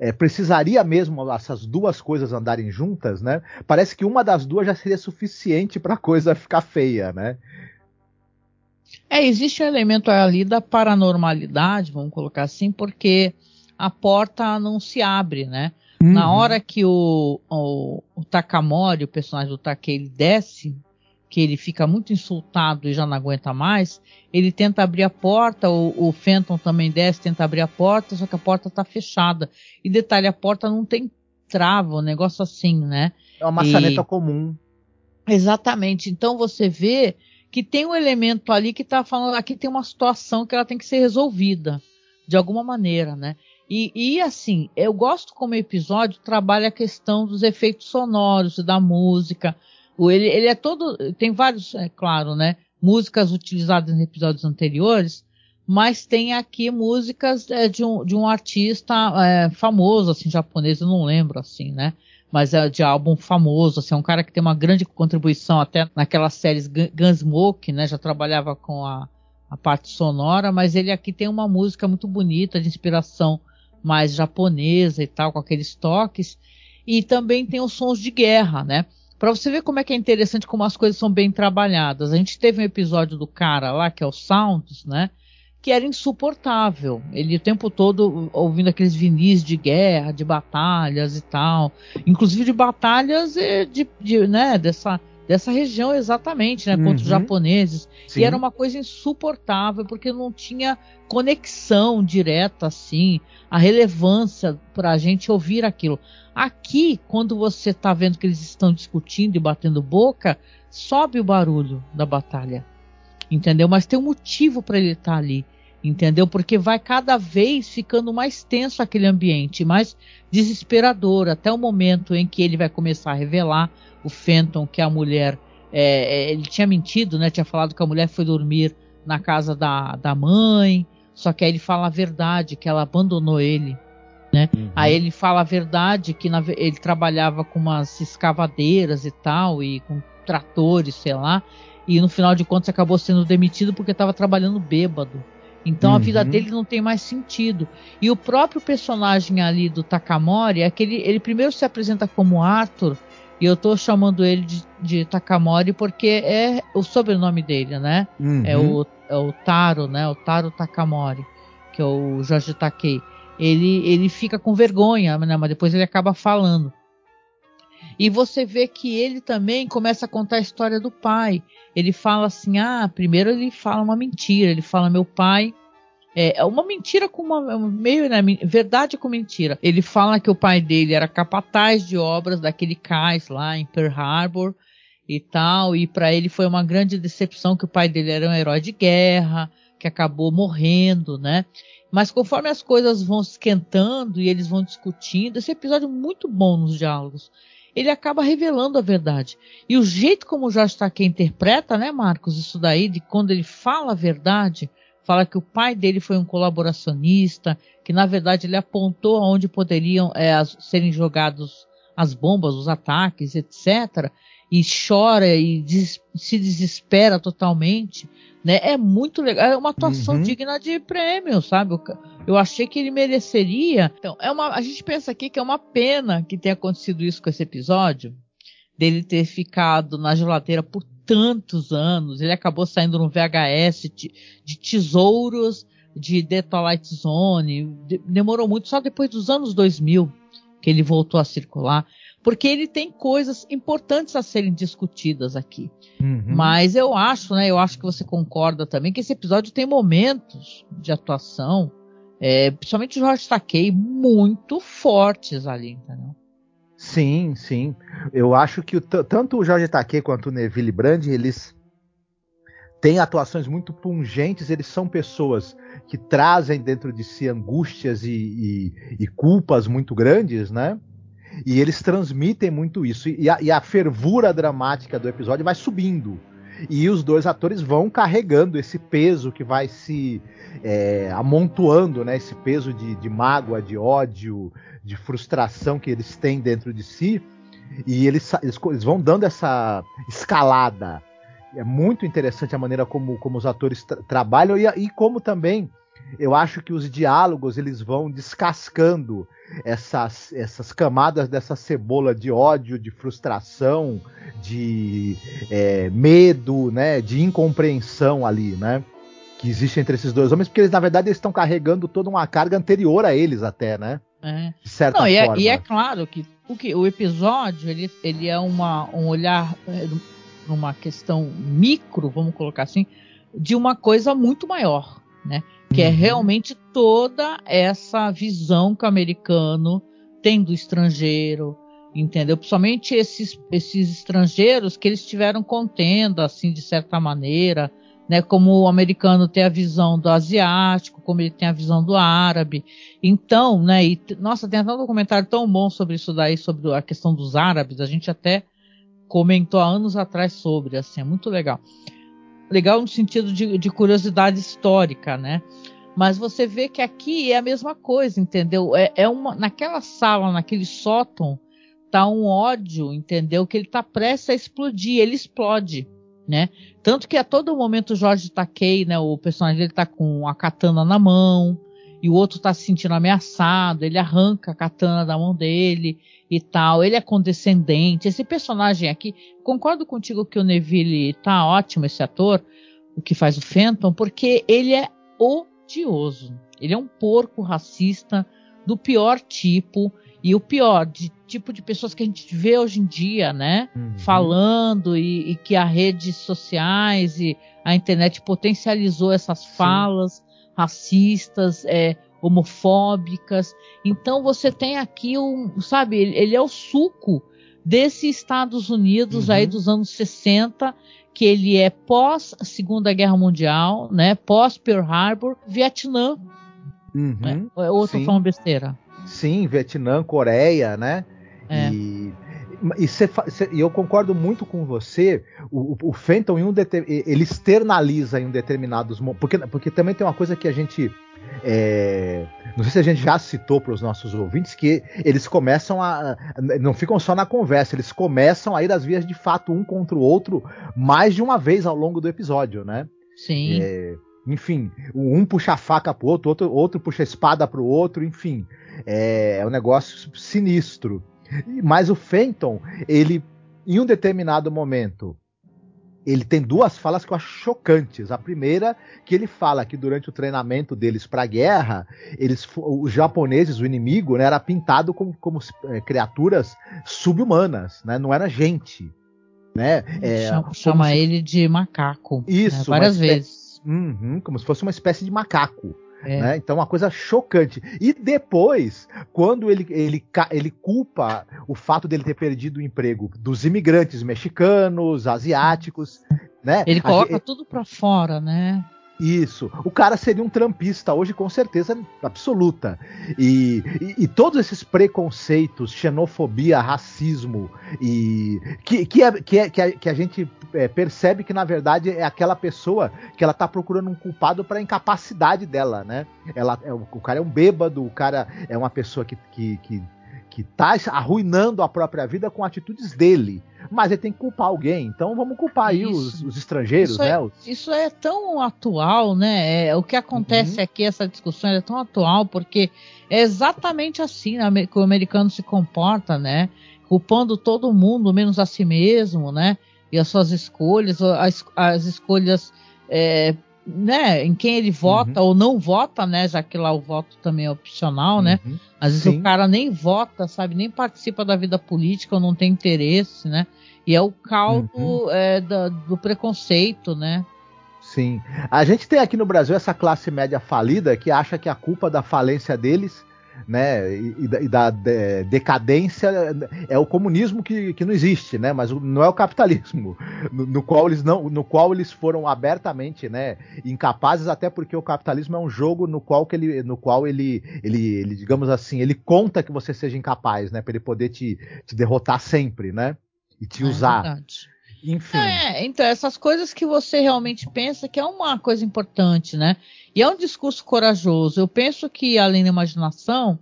é, precisaria mesmo essas duas coisas andarem juntas, né? Parece que uma das duas já seria suficiente para a coisa ficar feia, né? É, existe um elemento ali da paranormalidade, vamos colocar assim, porque a porta não se abre, né? Uhum. Na hora que o, o, o Takamori, o personagem do Take, desce que ele fica muito insultado e já não aguenta mais, ele tenta abrir a porta, o, o Fenton também desce, tenta abrir a porta, só que a porta está fechada. E detalhe, a porta não tem trava, um negócio assim, né? É uma maçaneta e... comum. Exatamente. Então você vê que tem um elemento ali que está falando, aqui tem uma situação que ela tem que ser resolvida, de alguma maneira, né? E, e, assim, eu gosto como episódio trabalha a questão dos efeitos sonoros, da música, ele, ele é todo. Tem vários, é claro, né? Músicas utilizadas em episódios anteriores, mas tem aqui músicas é, de, um, de um artista é, famoso, assim, japonês, eu não lembro, assim, né? mas é de álbum famoso, assim, é um cara que tem uma grande contribuição até naquelas séries Gunsmoke, né? Já trabalhava com a, a parte sonora, mas ele aqui tem uma música muito bonita, de inspiração mais japonesa e tal, com aqueles toques, e também tem os sons de guerra, né? Para você ver como é que é interessante como as coisas são bem trabalhadas. A gente teve um episódio do cara lá, que é o Sounds, né? que era insuportável. Ele o tempo todo ouvindo aqueles vinis de guerra, de batalhas e tal, inclusive de batalhas eh, de, de né, dessa dessa região exatamente, né, contra os uhum. japoneses. Sim. E era uma coisa insuportável porque não tinha conexão direta assim, a relevância para a gente ouvir aquilo. Aqui, quando você está vendo que eles estão discutindo e batendo boca, sobe o barulho da batalha entendeu? Mas tem um motivo para ele estar tá ali, entendeu? Porque vai cada vez ficando mais tenso aquele ambiente, mais desesperador, até o momento em que ele vai começar a revelar o Fenton que a mulher, é, é, ele tinha mentido, né? Tinha falado que a mulher foi dormir na casa da, da mãe, só que aí ele fala a verdade, que ela abandonou ele. Né? Uhum. Aí ele fala a verdade que na, ele trabalhava com umas escavadeiras e tal, e com tratores, sei lá, e no final de contas acabou sendo demitido porque estava trabalhando bêbado. Então uhum. a vida uhum. dele não tem mais sentido. E o próprio personagem ali do Takamori é que ele, ele primeiro se apresenta como Arthur, e eu estou chamando ele de, de, Takamori porque é o sobrenome dele, né? Uhum. É, o, é o Taro, né? O Taro Takamori, que é o Jorge Takei. Ele, ele fica com vergonha, né? mas depois ele acaba falando. E você vê que ele também começa a contar a história do pai. Ele fala assim: ah, primeiro ele fala uma mentira. Ele fala: meu pai. É, é uma mentira com uma. meio né, verdade com mentira. Ele fala que o pai dele era capataz de obras daquele cais lá em Pearl Harbor e tal. E para ele foi uma grande decepção que o pai dele era um herói de guerra, que acabou morrendo, né? Mas conforme as coisas vão esquentando e eles vão discutindo, esse episódio é muito bom nos diálogos ele acaba revelando a verdade. E o jeito como o Jorge Takei interpreta, né, Marcos, isso daí, de quando ele fala a verdade, fala que o pai dele foi um colaboracionista, que na verdade ele apontou aonde poderiam é, as, serem jogados as bombas, os ataques, etc. E chora e des, se desespera totalmente né? É muito legal, é uma atuação uhum. digna de prêmio, sabe? Eu, achei que ele mereceria. Então, é uma, a gente pensa aqui que é uma pena que tenha acontecido isso com esse episódio, dele ter ficado na geladeira por tantos anos. Ele acabou saindo no VHS de, de tesouros de The Twilight Zone. De, demorou muito, só depois dos anos 2000 que ele voltou a circular porque ele tem coisas importantes a serem discutidas aqui. Uhum. Mas eu acho, né? Eu acho que você concorda também que esse episódio tem momentos de atuação, é, principalmente o Jorge Takei, muito fortes ali, entendeu? Sim, sim. Eu acho que o, tanto o Jorge Takei quanto o Neville Brand, eles têm atuações muito pungentes, eles são pessoas que trazem dentro de si angústias e, e, e culpas muito grandes, né? E eles transmitem muito isso. E a, e a fervura dramática do episódio vai subindo. E os dois atores vão carregando esse peso que vai se é, amontoando, né? Esse peso de, de mágoa, de ódio, de frustração que eles têm dentro de si. E eles, eles, eles vão dando essa escalada. É muito interessante a maneira como, como os atores tra trabalham e, e como também eu acho que os diálogos eles vão descascando essas, essas camadas dessa cebola de ódio, de frustração, de é, medo, né, de incompreensão ali, né, que existe entre esses dois homens, porque eles na verdade eles estão carregando toda uma carga anterior a eles até, né? É. De certa Não, forma. E é, e é claro que o, que o episódio ele, ele é uma, um olhar é, uma questão micro, vamos colocar assim, de uma coisa muito maior, né? Que é realmente toda essa visão que o americano tem do estrangeiro, entendeu? Principalmente esses, esses estrangeiros que eles tiveram contendo, assim, de certa maneira, né? Como o americano tem a visão do asiático, como ele tem a visão do árabe. Então, né? E, nossa, tem até um documentário tão bom sobre isso daí, sobre a questão dos árabes. A gente até comentou há anos atrás sobre, assim, é muito legal legal no sentido de, de curiosidade histórica, né? Mas você vê que aqui é a mesma coisa, entendeu? É, é uma naquela sala, naquele sótão, tá um ódio, entendeu? Que ele tá prestes a explodir, ele explode, né? Tanto que a todo momento o Jorge Takei, né, o personagem dele tá com a katana na mão, e o outro tá se sentindo ameaçado, ele arranca a katana da mão dele e tal, ele é condescendente. Esse personagem aqui, concordo contigo que o Neville tá ótimo, esse ator, o que faz o Fenton, porque ele é odioso. Ele é um porco racista do pior tipo, e o pior, de tipo de pessoas que a gente vê hoje em dia, né? Uhum. Falando e, e, que as redes sociais e a internet potencializou essas falas. Sim racistas, é, homofóbicas. Então você tem aqui um, sabe, ele é o suco desses Estados Unidos uhum. aí dos anos 60, que ele é pós Segunda Guerra Mundial, né? Pós Pearl Harbor, Vietnã. Uhum. Né? Ou eu tô falando besteira? Sim, Vietnã, Coreia, né? É. E e, cê, cê, eu concordo muito com você. O, o Fenton um ele externaliza em um determinados porque porque também tem uma coisa que a gente é, não sei se a gente já citou para os nossos ouvintes que eles começam a não ficam só na conversa, eles começam a ir às vias de fato um contra o outro mais de uma vez ao longo do episódio, né? Sim. É, enfim, um puxa a faca pro outro, outro, outro puxa a espada pro outro, enfim. É, é um negócio sinistro. Mas o Fenton, ele, em um determinado momento, ele tem duas falas que eu acho chocantes. A primeira, que ele fala que durante o treinamento deles para a guerra, eles, os japoneses, o inimigo, né, era pintado como, como é, criaturas subhumanas, né, não era gente. Né? É, chama, chama se... ele de macaco. Né, Isso, né, várias vezes. Uhum, como se fosse uma espécie de macaco. É. Né? Então, uma coisa chocante. E depois, quando ele, ele, ele culpa o fato dele ter perdido o emprego dos imigrantes mexicanos, asiáticos, né? Ele coloca tudo para fora, né? Isso. O cara seria um trampista hoje, com certeza absoluta. E, e, e todos esses preconceitos, xenofobia, racismo, e que, que, é, que, é, que, a, que a gente é, percebe que, na verdade, é aquela pessoa que ela tá procurando um culpado para a incapacidade dela, né? Ela, é, o cara é um bêbado, o cara é uma pessoa que, que, que que tá arruinando a própria vida com atitudes dele. Mas ele tem que culpar alguém. Então vamos culpar aí os, os, estrangeiros, isso né? É, isso é tão atual, né? É, o que acontece uhum. aqui, essa discussão é tão atual, porque é exatamente assim né, que o americano se comporta, né? Culpando todo mundo, menos a si mesmo, né? E as suas escolhas, as, as escolhas é, né, em quem ele vota uhum. ou não vota, né, já que lá o voto também é opcional, né? uhum. né? Às vezes Sim. o cara nem vota, sabe, nem participa da vida política ou não tem interesse, né? E é o caldo uhum. é, do, do preconceito, né? Sim. A gente tem aqui no Brasil essa classe média falida que acha que a culpa da falência deles né, e, e da de, decadência é o comunismo que, que não existe, né, mas não é o capitalismo, no, no, qual eles não, no qual eles foram abertamente, né, incapazes até porque o capitalismo é um jogo no qual que ele, no qual ele, ele, ele digamos assim, ele conta que você seja incapaz, né, para ele poder te, te derrotar sempre, né, e te é usar. Verdade. Enfim. É, então, essas coisas que você realmente pensa que é uma coisa importante, né? E é um discurso corajoso. Eu penso que, além da imaginação,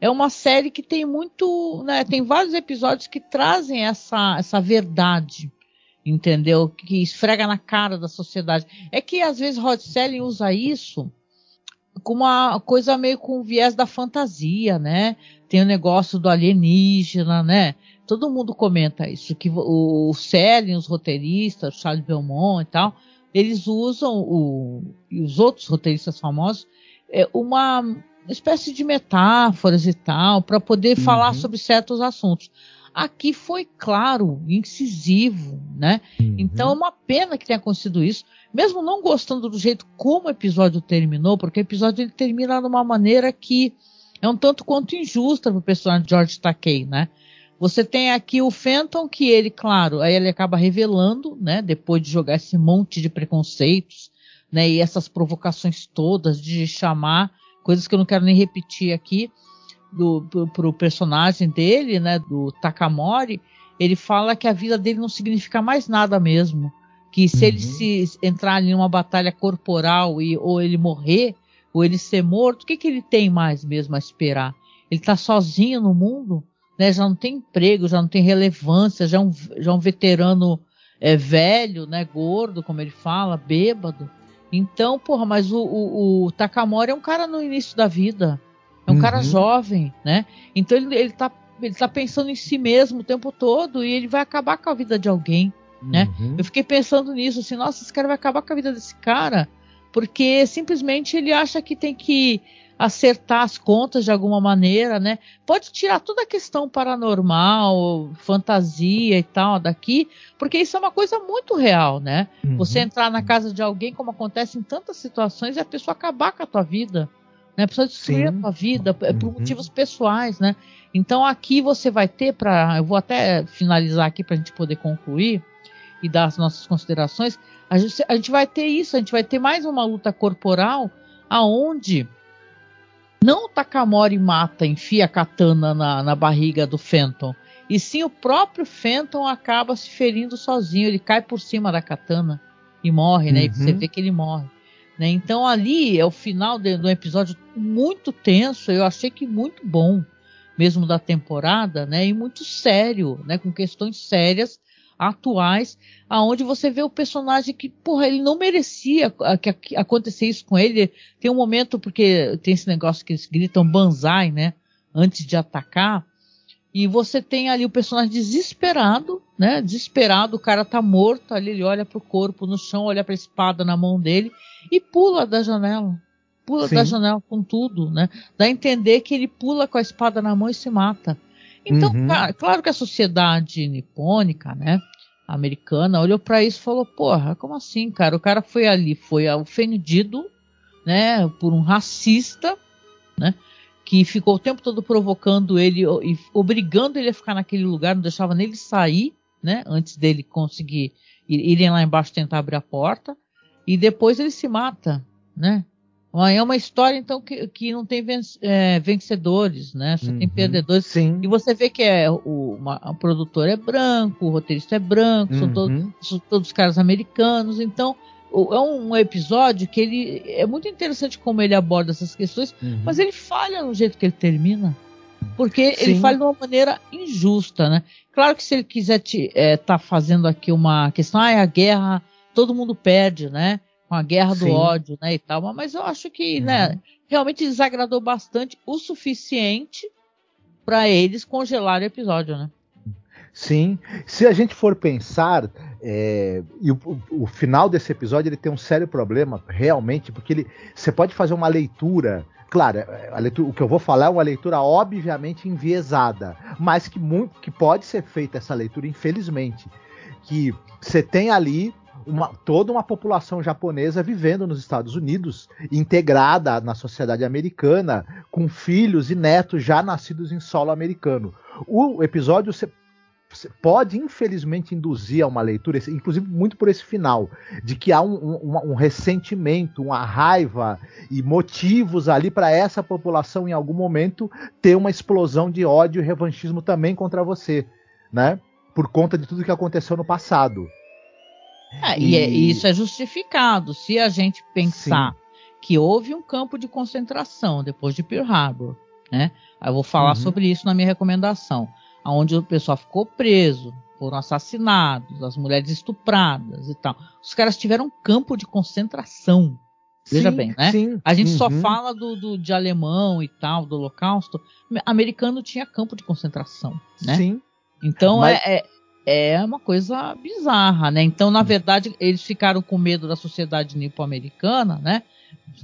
é uma série que tem muito. Né, tem vários episódios que trazem essa, essa verdade. Entendeu? Que esfrega na cara da sociedade. É que às vezes Rod Selling usa isso com uma coisa meio com o viés da fantasia, né? Tem o negócio do alienígena, né? Todo mundo comenta isso, que o, Selling, os roteiristas, o Charles Belmont e tal, eles usam, o, e os outros roteiristas famosos, é, uma espécie de metáforas e tal, para poder uhum. falar sobre certos assuntos. Aqui foi claro, incisivo, né? Uhum. Então é uma pena que tenha acontecido isso, mesmo não gostando do jeito como o episódio terminou, porque o episódio ele termina de uma maneira que é um tanto quanto injusta para o personagem de George Takei, né? Você tem aqui o Fenton, que ele, claro, aí ele acaba revelando, né, depois de jogar esse monte de preconceitos, né, e essas provocações todas de chamar coisas que eu não quero nem repetir aqui do pro, pro personagem dele, né, do Takamori, ele fala que a vida dele não significa mais nada mesmo, que se uhum. ele se entrar ali numa batalha corporal e ou ele morrer ou ele ser morto, o que que ele tem mais mesmo a esperar? Ele está sozinho no mundo? Né? Já não tem emprego, já não tem relevância, já é um, já é um veterano é, velho, né? Gordo, como ele fala, bêbado. Então, porra, mas o, o, o Takamori é um cara no início da vida. É um uhum. cara jovem, né? Então ele, ele, tá, ele tá pensando em si mesmo o tempo todo e ele vai acabar com a vida de alguém, né? Uhum. Eu fiquei pensando nisso, assim, nossa, esse cara vai acabar com a vida desse cara, porque simplesmente ele acha que tem que acertar as contas de alguma maneira, né? Pode tirar toda a questão paranormal, fantasia e tal daqui, porque isso é uma coisa muito real, né? Uhum. Você entrar na casa de alguém, como acontece em tantas situações, e a pessoa acabar com a tua vida, né? A pessoa destruir Sim. a tua vida é por uhum. motivos pessoais, né? Então aqui você vai ter para, eu vou até finalizar aqui para a gente poder concluir e dar as nossas considerações. A gente, a gente vai ter isso, a gente vai ter mais uma luta corporal aonde não o Takamori mata, enfia a katana na, na barriga do Fenton. E sim o próprio Fenton acaba se ferindo sozinho. Ele cai por cima da katana e morre, né? Uhum. E você vê que ele morre. Né? Então ali é o final de, do episódio muito tenso. Eu achei que muito bom, mesmo da temporada, né? E muito sério, né? Com questões sérias atuais, aonde você vê o personagem que, porra, ele não merecia que acontecer isso com ele. Tem um momento, porque tem esse negócio que eles gritam banzai, né? Antes de atacar. E você tem ali o personagem desesperado, né? Desesperado, o cara tá morto ali, ele olha pro corpo no chão, olha pra espada na mão dele e pula da janela. Pula Sim. da janela com tudo, né? Dá a entender que ele pula com a espada na mão e se mata. Então, uhum. claro que a sociedade nipônica, né, americana, olhou para isso e falou: porra, como assim, cara? O cara foi ali, foi ofendido, né, por um racista, né, que ficou o tempo todo provocando ele e obrigando ele a ficar naquele lugar, não deixava nele sair, né, antes dele conseguir irem lá embaixo tentar abrir a porta, e depois ele se mata, né? É uma história, então, que, que não tem é, vencedores, né? Só uhum, tem perdedores. Sim. E você vê que é o, uma, o produtor é branco, o roteirista é branco, uhum. são, todos, são todos caras americanos. Então, é um episódio que ele é muito interessante como ele aborda essas questões, uhum. mas ele falha no jeito que ele termina. Porque Sim. ele falha de uma maneira injusta, né? Claro que se ele quiser estar é, tá fazendo aqui uma questão, ah, é a guerra, todo mundo perde, né? Com a guerra do Sim. ódio, né, e tal, mas eu acho que, né, uhum. né, realmente desagradou bastante o suficiente para eles congelar o episódio, né? Sim, se a gente for pensar, é, e o, o, final desse episódio ele tem um sério problema, realmente, porque ele, você pode fazer uma leitura, claro, leitura, o que eu vou falar é uma leitura obviamente enviesada, mas que, muito, que pode ser feita essa leitura, infelizmente, que você tem ali uma, toda uma população japonesa vivendo nos Estados Unidos, integrada na sociedade americana, com filhos e netos já nascidos em solo americano. O episódio pode infelizmente induzir a uma leitura, inclusive muito por esse final, de que há um, um, um ressentimento, uma raiva e motivos ali para essa população em algum momento ter uma explosão de ódio e revanchismo também contra você, né? Por conta de tudo que aconteceu no passado. É, e... É, e, isso é justificado. Se a gente pensar Sim. que houve um campo de concentração depois de Pearl Harbor, né? Eu vou falar uhum. sobre isso na minha recomendação. Onde o pessoal ficou preso, foram assassinados, as mulheres estupradas e tal. Os caras tiveram um campo de concentração. Veja sim, bem, né? Sim, a gente uhum. só fala do, do, de alemão e tal, do holocausto. Americano tinha campo de concentração, né? Sim. Então Mas... é, é é uma coisa bizarra, né? Então, na verdade, eles ficaram com medo da sociedade nipo-americana, né?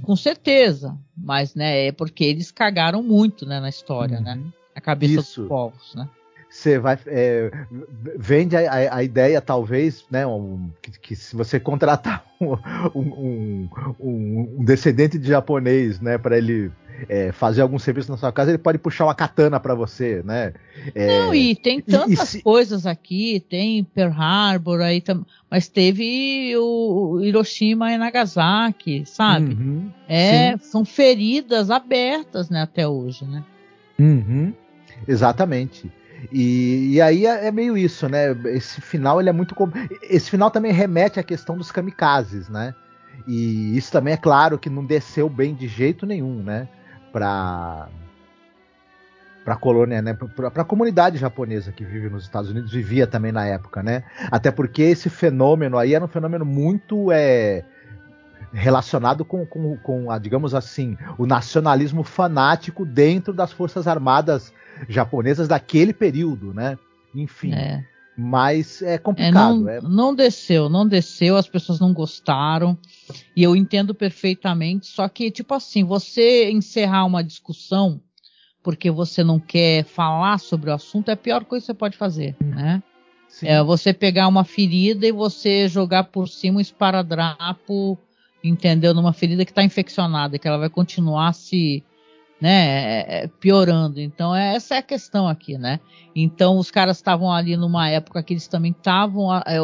Com certeza, mas né, é porque eles cagaram muito, né, na história, né? uhum. né? A cabeça Isso. dos povos, né? Você vai é, vende a, a, ideia talvez, né, um, que, que, se você contratar um, um, um, um descendente de japonês, né, para ele é, fazer algum serviço na sua casa, ele pode puxar uma katana para você, né? É, Não, e tem tantas e, se... coisas aqui, tem Pearl Harbor aí, mas teve o Hiroshima e Nagasaki, sabe? Uhum, é, sim. são feridas abertas, né, até hoje, né? Uhum, exatamente. E, e, aí é, é, meio isso, né? Esse final ele é muito. Esse final também remete à questão dos kamikazes, né? E isso também é claro que não desceu bem de jeito nenhum, né? Para para a colônia, né, para a comunidade japonesa que vive nos Estados Unidos, vivia também na época, né? Até porque esse fenômeno aí era um fenômeno muito é, relacionado com, com, com a, digamos assim, o nacionalismo fanático dentro das Forças Armadas japonesas daquele período, né? Enfim. É. Mas é complicado. É, não, é... não desceu, não desceu, as pessoas não gostaram. E eu entendo perfeitamente. Só que, tipo assim, você encerrar uma discussão porque você não quer falar sobre o assunto é a pior coisa que você pode fazer, né? Sim. É você pegar uma ferida e você jogar por cima um esparadrapo, entendeu? Numa ferida que está infeccionada, que ela vai continuar se né, é, é, piorando. Então é, essa é a questão aqui, né? Então os caras estavam ali numa época que eles também estavam é,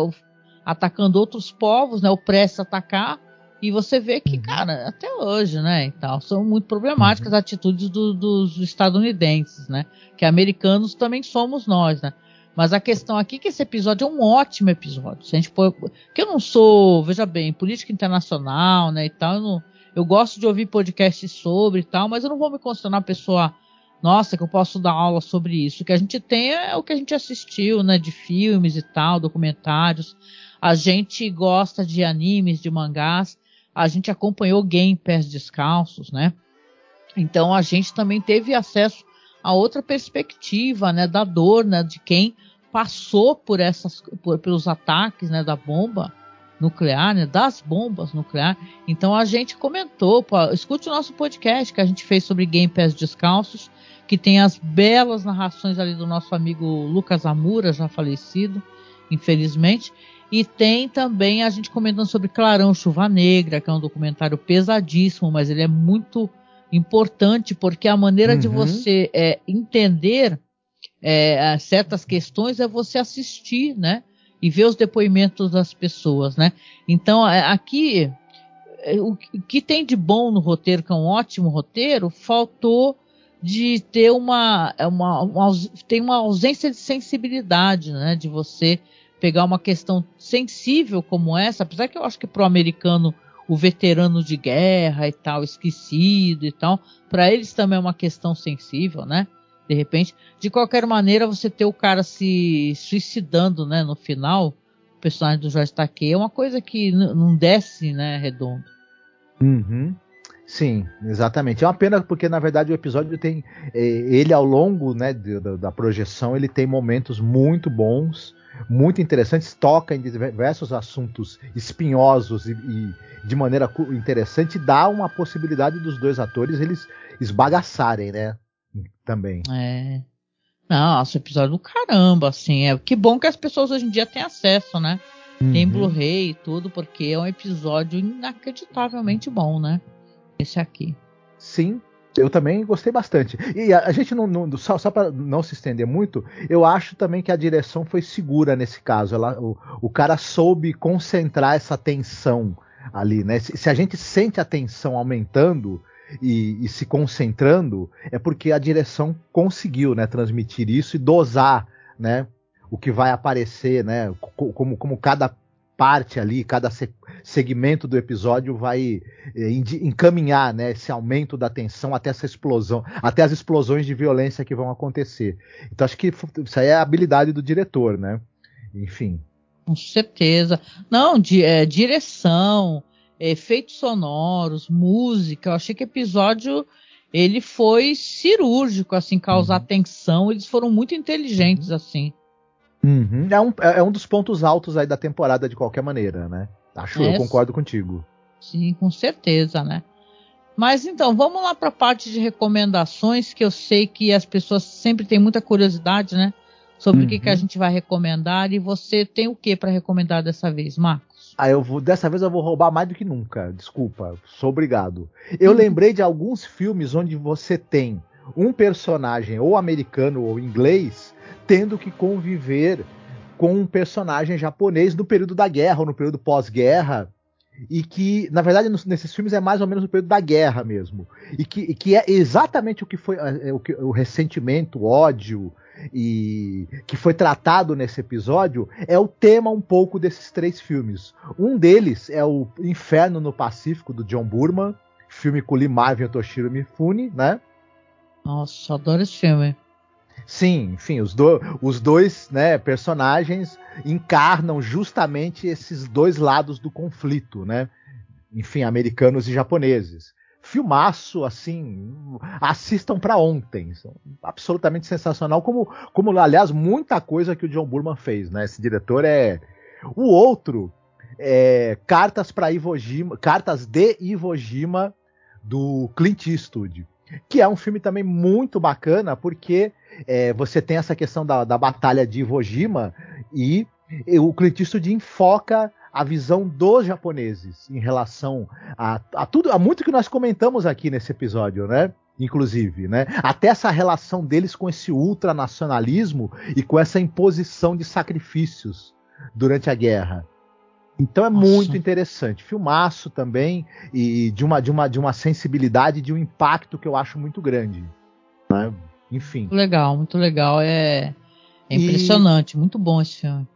atacando outros povos, né? O prestes a atacar. E você vê que, uhum. cara, até hoje, né, então, são muito problemáticas uhum. as atitudes do, dos estadunidenses, né? Que americanos também somos nós, né? Mas a questão aqui é que esse episódio é um ótimo episódio. Se a gente pôr, que eu não sou, veja bem, política internacional, né, e tal, eu não, eu gosto de ouvir podcasts sobre e tal, mas eu não vou me considerar pessoa, nossa, que eu posso dar aula sobre isso. O que a gente tem é o que a gente assistiu, né, de filmes e tal, documentários. A gente gosta de animes, de mangás. A gente acompanhou Game Pés Descalços, né? Então a gente também teve acesso a outra perspectiva, né, da dor, né, de quem passou por essas, por, pelos ataques, né, da bomba nuclear, né, das bombas nucleares. Então a gente comentou, pô, escute o nosso podcast que a gente fez sobre Game Pass Descalços, que tem as belas narrações ali do nosso amigo Lucas Amura, já falecido, infelizmente. E tem também a gente comentando sobre Clarão Chuva Negra, que é um documentário pesadíssimo, mas ele é muito importante porque a maneira uhum. de você é, entender é, certas questões é você assistir, né? E ver os depoimentos das pessoas, né? Então, é, aqui, é, o que tem de bom no roteiro, que é um ótimo roteiro, faltou de ter uma, é uma, uma tem uma ausência de sensibilidade, né? De você pegar uma questão sensível como essa, apesar que eu acho que para o americano o veterano de guerra e tal, esquecido e tal, para eles também é uma questão sensível, né? De repente. De qualquer maneira, você ter o cara se suicidando, né, no final, o personagem do Jorge Takei, é uma coisa que não desce, né, redondo. Uhum. Sim, exatamente. É uma pena porque na verdade o episódio tem é, ele ao longo né, da, da, projeção ele tem momentos muito bons, muito interessantes, toca em diversos assuntos espinhosos e, e de maneira interessante dá uma possibilidade dos dois atores eles esbagaçarem, né? Também. É. Nossa, episódio do caramba, assim. É que bom que as pessoas hoje em dia têm acesso, né? Uhum. Tem Blu-ray e tudo, porque é um episódio inacreditavelmente bom, né? Esse aqui. Sim, eu também gostei bastante. E a, a gente não, não só, só para não se estender muito, eu acho também que a direção foi segura nesse caso. Ela, o, o cara soube concentrar essa tensão ali, né? Se, se a gente sente a tensão aumentando, e, e, se concentrando, é porque a direção conseguiu né, transmitir isso e dosar né, o que vai aparecer, né, como, como cada parte ali, cada segmento do episódio vai é, encaminhar né, esse aumento da tensão até essa explosão, até as explosões de violência que vão acontecer. Então acho que isso aí é a habilidade do diretor, né? Enfim. Com certeza. Não, di é, direção, efeitos sonoros, música. Eu achei que o episódio ele foi cirúrgico, assim, causar uhum. tensão. Eles foram muito inteligentes, uhum. assim. Uhum. É, um, é, é um dos pontos altos aí da temporada, de qualquer maneira, né? Acho, é, eu concordo contigo. Sim, com certeza, né? Mas então, vamos lá para a parte de recomendações, que eu sei que as pessoas sempre têm muita curiosidade, né? Sobre uhum. o que, que a uhum. gente vai recomendar. E você tem o que para recomendar dessa vez, Marco? Ah, eu vou, dessa vez eu vou roubar mais do que nunca. Desculpa, sou obrigado. Eu lembrei de alguns filmes onde você tem um personagem ou americano ou inglês tendo que conviver com um personagem japonês no período da guerra ou no período pós-guerra e que, na verdade, nesses filmes é mais ou menos no período da guerra mesmo. E que, e que é exatamente o que foi é, o, que, o ressentimento, o ódio, e que foi tratado nesse episódio é o tema um pouco desses três filmes. Um deles é o Inferno no Pacífico do John Burman, filme com Lee Marvin e Toshiro Mifune, né? Nossa, adoro esse filme. Sim, enfim, os, do, os dois né, personagens encarnam justamente esses dois lados do conflito, né? Enfim, americanos e japoneses. Filmaço, assim, assistam para ontem. Absolutamente sensacional, como, como, aliás, muita coisa que o John Burman fez, né? Esse diretor é. O outro é Cartas para Iwo Jima, Cartas de Iwo Jima do Clint Eastwood, que é um filme também muito bacana porque é, você tem essa questão da, da batalha de Iwo Jima e, e o Clint Eastwood enfoca a visão dos japoneses em relação a, a tudo, a muito que nós comentamos aqui nesse episódio, né? Inclusive, né? Até essa relação deles com esse ultranacionalismo e com essa imposição de sacrifícios durante a guerra. Então é Nossa. muito interessante. Filmaço também e de uma, de, uma, de uma sensibilidade, de um impacto que eu acho muito grande. Né? Enfim. Muito legal, muito legal. É, é impressionante, e... muito bom esse filme.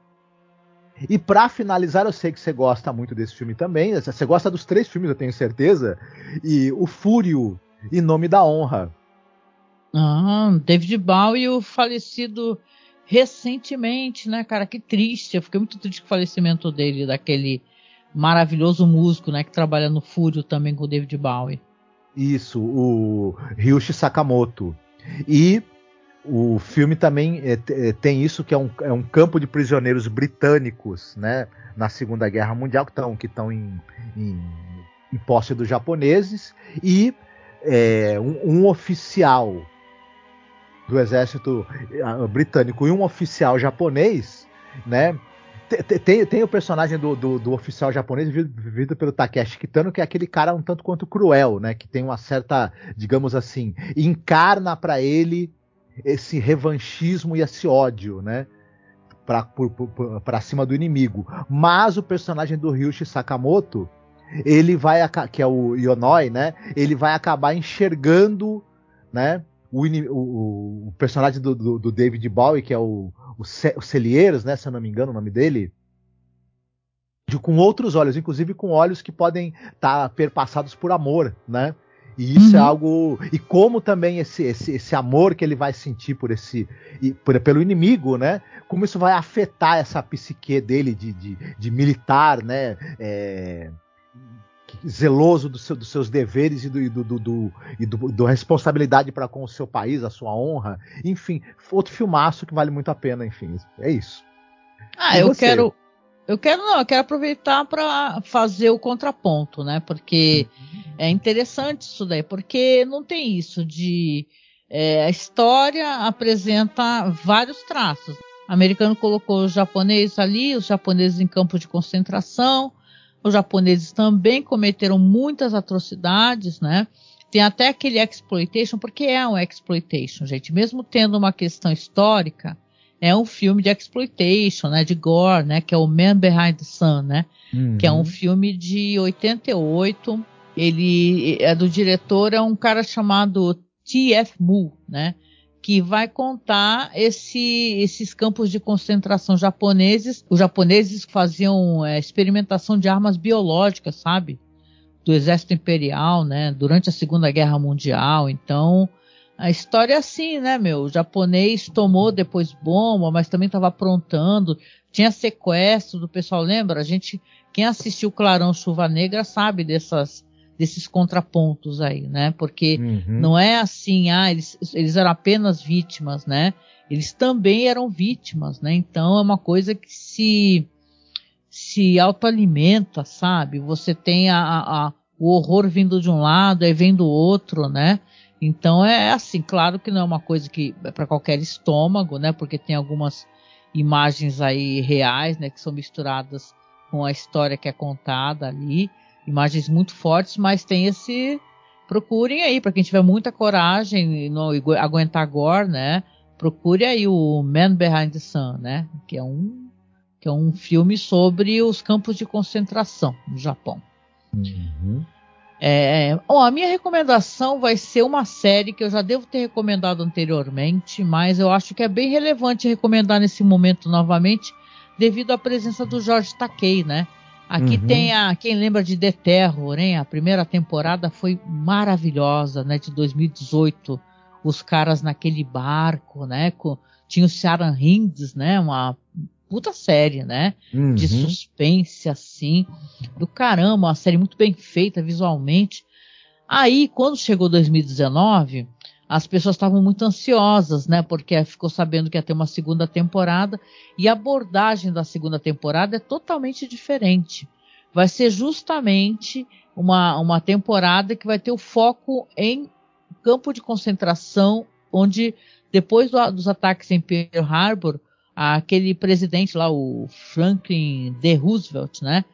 E para finalizar, eu sei que você gosta muito desse filme também. Você gosta dos três filmes, eu tenho certeza. E o Fúrio e Nome da Honra. Ah, David Bowie, o falecido recentemente, né, cara? Que triste. Eu fiquei muito triste com o falecimento dele, daquele maravilhoso músico, né, que trabalha no Fúrio também com o David Bowie. Isso, o Ryushi Sakamoto. E o filme também é, é, tem isso que é um, é um, campo de prisioneiros britânicos, né, na Segunda Guerra Mundial que estão que estão em, em, em, posse dos japoneses e é, um, um, oficial do exército britânico e um oficial japonês, né? Tem, tem o personagem do, do, do oficial japonês vivido pelo Takeshi Kitano, que é aquele cara um tanto quanto cruel, né? Que tem uma certa, digamos assim, encarna para ele esse revanchismo e esse ódio, né? Para cima do inimigo. Mas o personagem do Ryushi Sakamoto, ele vai, que é o Yonoi, né? Ele vai acabar enxergando, né? o, o, o personagem do, do, do, David Bowie, que é o, o, o Celieiros, né, se eu não me engano o nome dele, de, com outros olhos, inclusive com olhos que podem estar tá perpassados por amor, né? E isso é uhum. é algo. E como também esse, esse, esse amor que ele vai sentir por esse. Por, pelo inimigo, né? Como isso vai afetar essa psique dele de, de, de militar, né? É, zeloso do seu, dos seus deveres e do, do, do, e do, do responsabilidade para com o seu país, a sua honra. Enfim, outro filmaço que vale muito a pena, enfim. É isso. Ah, e eu você? quero. Eu quero não, eu quero aproveitar para fazer o contraponto, né? Porque uhum. é interessante isso daí, porque não tem isso de é, a história apresenta vários traços. O americano colocou os japoneses ali, os japoneses em campo de concentração, os japoneses também cometeram muitas atrocidades, né? Tem até aquele exploitation, porque é um exploitation, gente. Mesmo tendo uma questão histórica, é um filme de exploitation, né? De gore, né? Que é o Man Behind the Sun, né? Uhum. Que é um filme de 88. Ele é do diretor, é um cara chamado T.F. Mu, né? que vai contar esse, esses campos de concentração japoneses. Os japoneses faziam é, experimentação de armas biológicas, sabe? Do exército imperial, né? Durante a Segunda Guerra Mundial. Então, a história é assim, né, meu? O japonês tomou depois bomba, mas também estava aprontando. Tinha sequestro do pessoal, lembra? A gente, quem assistiu Clarão Chuva Negra sabe dessas desses contrapontos aí, né? Porque uhum. não é assim, ah, eles, eles eram apenas vítimas, né? Eles também eram vítimas, né? Então é uma coisa que se se autoalimenta, sabe? Você tem a, a, o horror vindo de um lado, aí vem do outro, né? Então é assim, claro que não é uma coisa que é para qualquer estômago, né? Porque tem algumas imagens aí reais, né? Que são misturadas com a história que é contada ali imagens muito fortes, mas tem esse. Procurem aí, para quem tiver muita coragem e não aguentar gore, né? Procure aí o Man Behind the Sun, né? Que é um, que é um filme sobre os campos de concentração no Japão. Uhum. É, bom, a minha recomendação vai ser uma série que eu já devo ter recomendado anteriormente, mas eu acho que é bem relevante recomendar nesse momento novamente, devido à presença do Jorge Takei, né? Aqui uhum. tem a. Quem lembra de The Terror, hein? A primeira temporada foi maravilhosa, né? De 2018. os caras naquele barco, né? Com, tinha o Sharon Hinds, né? Uma puta série, né? Uhum. De suspense, assim. Do caramba, uma série muito bem feita visualmente. Aí, quando chegou 2019, as pessoas estavam muito ansiosas, né? Porque ficou sabendo que ia ter uma segunda temporada e a abordagem da segunda temporada é totalmente diferente. Vai ser justamente uma, uma temporada que vai ter o foco em campo de concentração, onde depois do, dos ataques em Pearl Harbor, aquele presidente lá, o Franklin D. Roosevelt, né?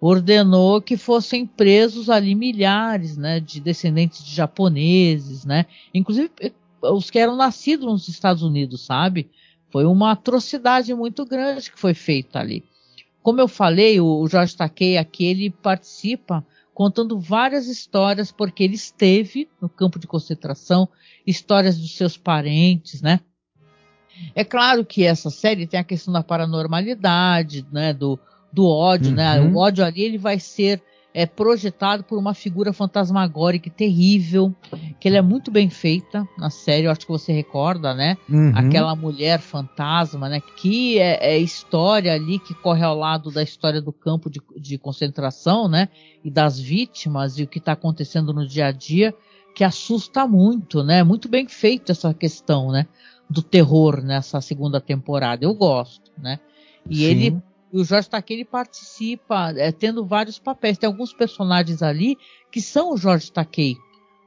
ordenou que fossem presos ali milhares, né, de descendentes de japoneses, né, inclusive eh, os que eram nascidos nos Estados Unidos, sabe? Foi uma atrocidade muito grande que foi feita ali. Como eu falei, o Jorge Takei aqui ele participa contando várias histórias porque ele esteve no campo de concentração, histórias dos seus parentes, né? É claro que essa série tem a questão da paranormalidade, né, do do ódio, né? uhum. né? O ódio ali ele vai ser é, projetado por uma figura fantasmagórica terrível, que ele é muito bem feita na série, eu acho que você recorda, né? Uhum. Aquela mulher fantasma, né? Que é, é, história ali que corre ao lado da história do campo de, de concentração, né? E das vítimas e o que está acontecendo no dia a dia, que assusta muito, né? Muito bem feita essa questão, né? Do terror nessa segunda temporada. Eu gosto, né? E Sim. ele o Jorge Takei participa, é, tendo vários papéis. Tem alguns personagens ali que são o Jorge Takei,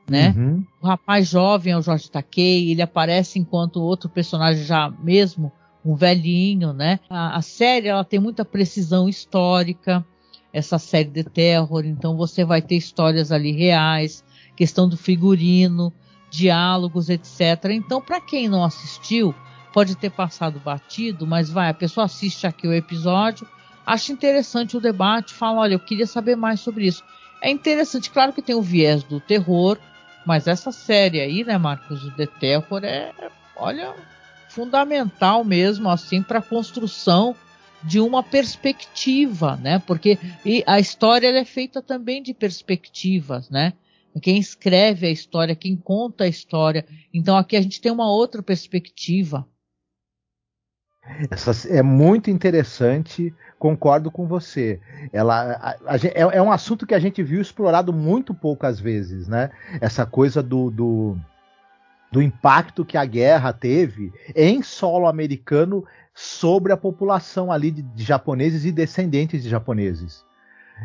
né? Uhum. O rapaz jovem é o Jorge Takei, ele aparece enquanto outro personagem já mesmo, um velhinho, né? A, a série ela tem muita precisão histórica, essa série de terror, então você vai ter histórias ali reais, questão do figurino, diálogos, etc. Então, para quem não assistiu, pode ter passado batido, mas vai, a pessoa assiste aqui o episódio, acha interessante o debate, fala, olha, eu queria saber mais sobre isso. É interessante, claro que tem o viés do terror, mas essa série aí, né, Marcos, o The Terror é, olha, fundamental mesmo, assim, para a construção de uma perspectiva, né? Porque a história é feita também de perspectivas, né? Quem escreve a história, quem conta a história. Então aqui a gente tem uma outra perspectiva, essa, é muito interessante, concordo com você. Ela a, a, é, é, um assunto que a gente viu explorado muito poucas vezes, né? Essa coisa do, do, do impacto que a guerra teve em solo americano sobre a população ali de, de japoneses e descendentes de japoneses.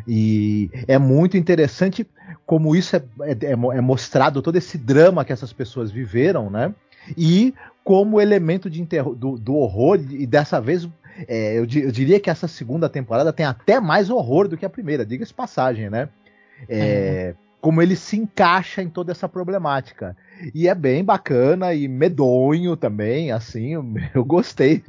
E é muito interessante como isso é, é, é, é mostrado, todo esse drama que essas pessoas viveram, né? e como elemento de do, do, horror, e dessa vez é, eu, eu, diria que essa segunda temporada tem até mais horror do que a primeira, diga-se passagem, né? É, uhum. Como ele se encaixa em toda essa problemática. E é bem bacana e medonho também, assim, eu, eu gostei.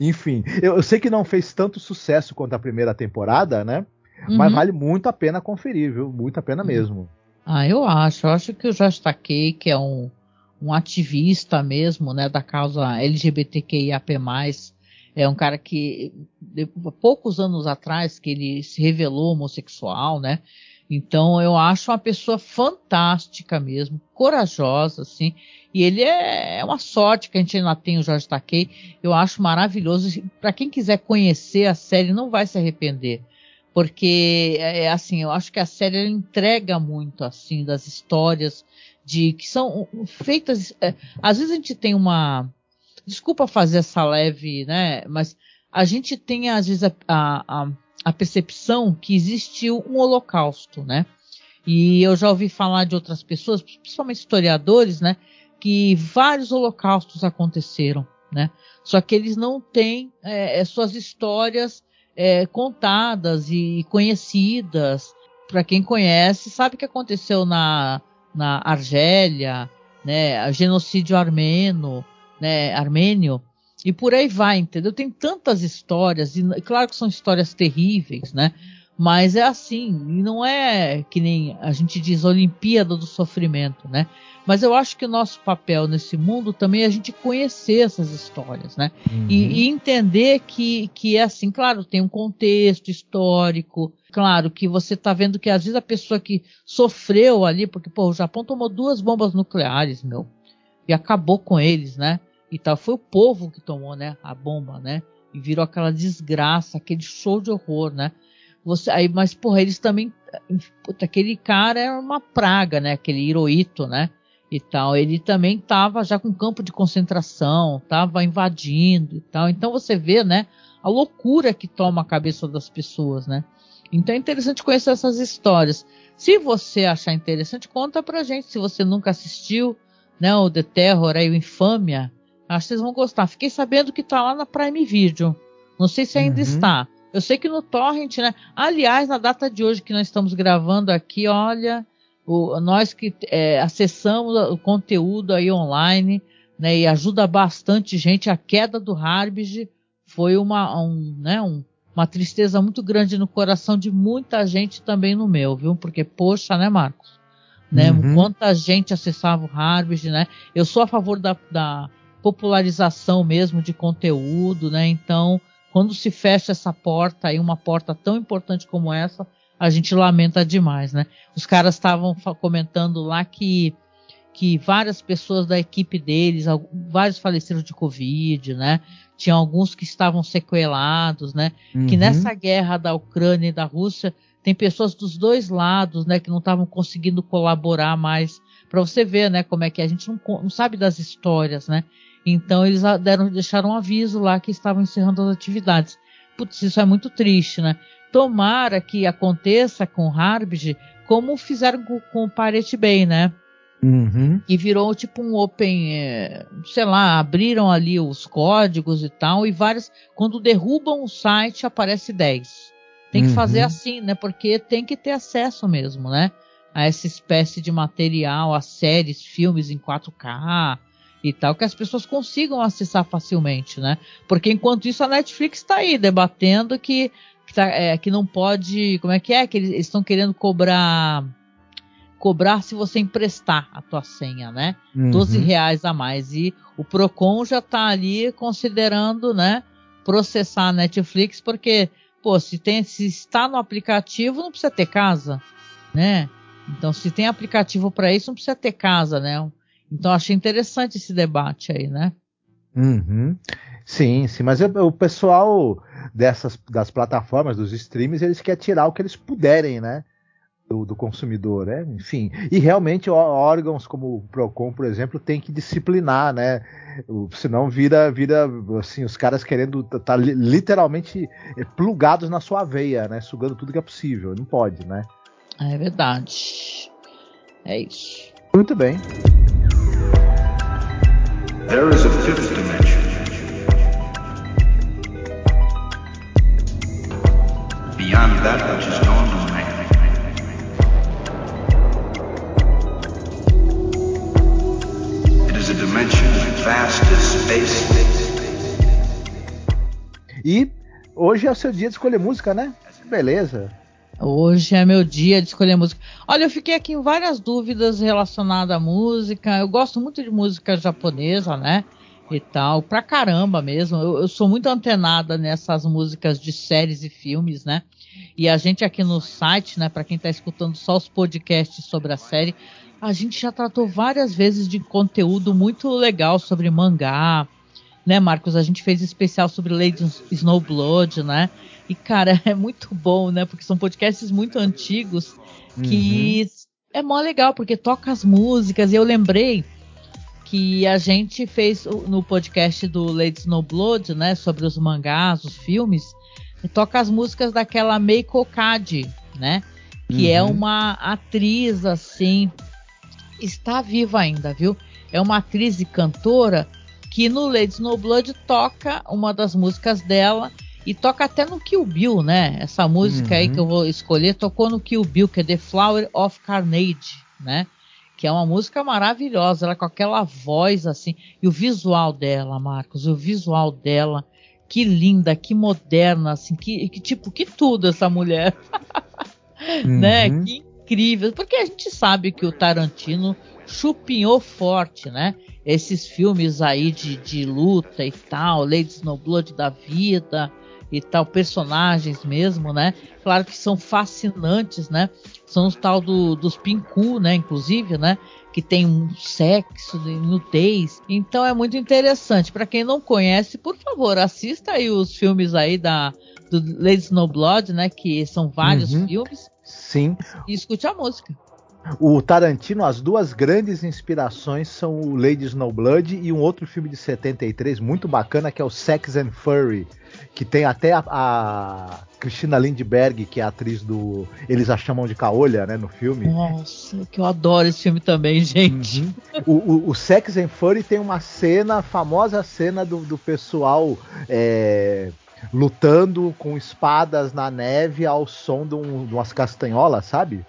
Enfim, eu, eu, sei que não fez tanto sucesso quanto a primeira temporada, né? Uhum. Mas vale muito a pena conferir, viu? Muito a pena uhum. mesmo. Ah, eu acho. Eu acho que o Josh Takei, que é um um ativista mesmo, né, da causa LGBTQIAP+, é um cara que, de, poucos anos atrás, que ele se revelou homossexual, né, então eu acho uma pessoa fantástica mesmo, corajosa, assim, e ele é, é uma sorte que a gente ainda tem o Jorge Takei, eu acho maravilhoso, para quem quiser conhecer a série não vai se arrepender, porque é, é assim, eu acho que a série entrega muito assim das histórias de que são feitas. É, às vezes a gente tem uma. Desculpa fazer essa leve, né? Mas a gente tem às vezes a, a, a percepção que existiu um holocausto, né? E eu já ouvi falar de outras pessoas, principalmente historiadores, né? Que vários holocaustos aconteceram, né? Só que eles não têm é, é suas histórias é, contadas e conhecidas. Para quem conhece, sabe o que aconteceu na na Argélia, né, genocídio armeno, né, armênio, e por aí vai, entendeu? Tem tantas histórias, e claro que são histórias terríveis, né? Mas é assim, e não é que nem a gente diz Olimpíada do Sofrimento, né? Mas eu acho que o nosso papel nesse mundo também é a gente conhecer essas histórias, né? Uhum. E, e, entender que, que é assim, claro, tem um contexto histórico, claro que você está vendo que às vezes a pessoa que sofreu ali, porque pô, o Japão tomou duas bombas nucleares, meu. e acabou com eles, né? E tal. Foi o povo que tomou, né? A bomba, né? E virou aquela desgraça, aquele show de horror, né? Você, aí, mas, porra, eles também. Puta, aquele cara era uma praga, né? Aquele Hirohito, né? E tal. Ele também tava já com campo de concentração, tava invadindo e tal. Então você vê, né? A loucura que toma a cabeça das pessoas, né? Então é interessante conhecer essas histórias. Se você achar interessante, conta pra gente. Se você nunca assistiu, né? O The Terror, aí o Infâmia. Acho que vocês vão gostar. Fiquei sabendo que tá lá na Prime Video. Não sei se ainda uhum. está. Eu sei que no Torrent, né? Aliás, na data de hoje que nós estamos gravando aqui, olha, o, nós que é, acessamos o conteúdo aí online, né? E ajuda bastante gente. A queda do Harbage foi uma, um, né? Um, uma tristeza muito grande no coração de muita gente também no meu, viu? Porque, poxa, né, Marcos? Né? Uhum. Quanta gente acessava o Harbage, né? Eu sou a favor da, da popularização mesmo de conteúdo, né? Então, quando se fecha essa porta aí, uma porta tão importante como essa, a gente lamenta demais, né? Os caras estavam comentando lá que que várias pessoas da equipe deles, vários faleceram de Covid, né? Tinha alguns que estavam sequelados, né? Uhum. Que nessa guerra da Ucrânia e da Rússia tem pessoas dos dois lados, né? Que não estavam conseguindo colaborar mais. Para você ver, né? Como é que é. a gente não, não sabe das histórias, né? Então eles deram, deixaram um aviso lá que estavam encerrando as atividades. Putz, isso é muito triste, né? Tomara que aconteça com Harbage como fizeram com, com o Pirate Bay, né? Uhum. E virou tipo um open, é, sei lá, abriram ali os códigos e tal, e várias. Quando derrubam o site, aparece 10. Tem que uhum. fazer assim, né? Porque tem que ter acesso mesmo, né? A essa espécie de material, a séries, filmes em 4K, e tal, que as pessoas consigam acessar facilmente, né? Porque enquanto isso a Netflix está aí debatendo que, que, tá, é, que, não pode. Como é que é? Que eles estão querendo cobrar. Cobrar se você emprestar a tua senha, né? Uhum. 12 reais a mais. E o Procon já está ali considerando, né? Processar a Netflix, porque, pô, se, tem, se está no aplicativo, não precisa ter casa, né? Então, se tem aplicativo para isso, não precisa ter casa, né? Então achei interessante esse debate aí, né? Uhum. Sim, sim, mas o pessoal dessas das plataformas, dos streams, eles querem tirar o que eles puderem, né? Do, do, consumidor, né? Enfim. E realmente órgãos como o Procon, por exemplo, tem que disciplinar, né? Senão vira, vira assim, os caras querendo estar tá literalmente plugados na sua veia, né? Sugando tudo que é possível. Não pode, né? É verdade. É isso. Muito bem. There is a fifth dimension. Beyond that which is known to man. It is a dimension vast as space. E hoje é o seu dia de escolher música, né? Beleza. Hoje é meu dia de escolher música. Olha, eu fiquei aqui em várias dúvidas relacionadas à música. Eu gosto muito de música japonesa, né? E tal, pra caramba mesmo. Eu, eu sou muito antenada nessas músicas de séries e filmes, né? E a gente aqui no site, né, para quem tá escutando só os podcasts sobre a série, a gente já tratou várias vezes de conteúdo muito legal sobre mangá, né, Marcos? A gente fez especial sobre Lady Snowblood, né? E, cara, é muito bom, né? Porque são podcasts muito antigos que uhum. é mó legal, porque toca as músicas. E eu lembrei que a gente fez no podcast do Lady Snowblood, né? Sobre os mangás, os filmes. E toca as músicas daquela Meiko Kaji, né? Que é uhum. é uma atriz, assim. Está viva ainda, viu? É uma atriz e cantora que no Lady Snowblood toca uma das músicas dela e toca até no Kill Bill, né? Essa música uhum. aí que eu vou escolher tocou no Kill Bill, que é The Flower of Carnage, né? Que é uma música maravilhosa, ela com aquela voz assim, e o visual dela, Marcos, o visual dela, que linda, que moderna, assim, que, que tipo, que tudo essa mulher, né? uhum. né? Que incrível, porque a gente sabe que o Tarantino chupinhou forte, né? Esses filmes aí de, de luta e tal, Lady Snowblood da vida, e tal, personagens mesmo, né? Claro que são fascinantes, né? São os tal do, dos Pinku, né? Inclusive, né? Que tem um sexo, nudez. Então é muito interessante. Para quem não conhece, por favor, assista aí os filmes aí da do Lady Snowblood, né? Que são vários uhum. filmes. Sim. E escute a música. O Tarantino, as duas grandes inspirações são o Lady Snowblood e um outro filme de 73 muito bacana que é o Sex and Furry, que tem até a, a Christina Lindbergh, que é a atriz do Eles a chamam de Caolha, né, no filme. Nossa, que eu adoro esse filme também, gente. Uhum. O, o, o, Sex and Furry tem uma cena, a famosa cena do, do pessoal é, lutando com espadas na neve ao som de, um, de umas castanholas, sabe?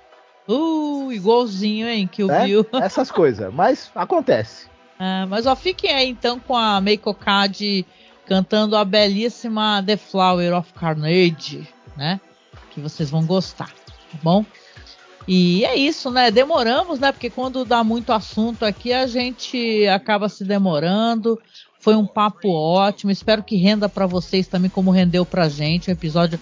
Uh, igualzinho, hein, que o é, Bill. Essas coisas, mas acontece. Ah, mas ó, fiquem aí então com a Meiko Kadi cantando a belíssima The Flower of Carnage, né? Que vocês vão gostar, tá bom? E é isso, né? Demoramos, né? Porque quando dá muito assunto aqui, a gente acaba se demorando. Foi um papo ótimo. Espero que renda para vocês também, como rendeu pra gente. Um episódio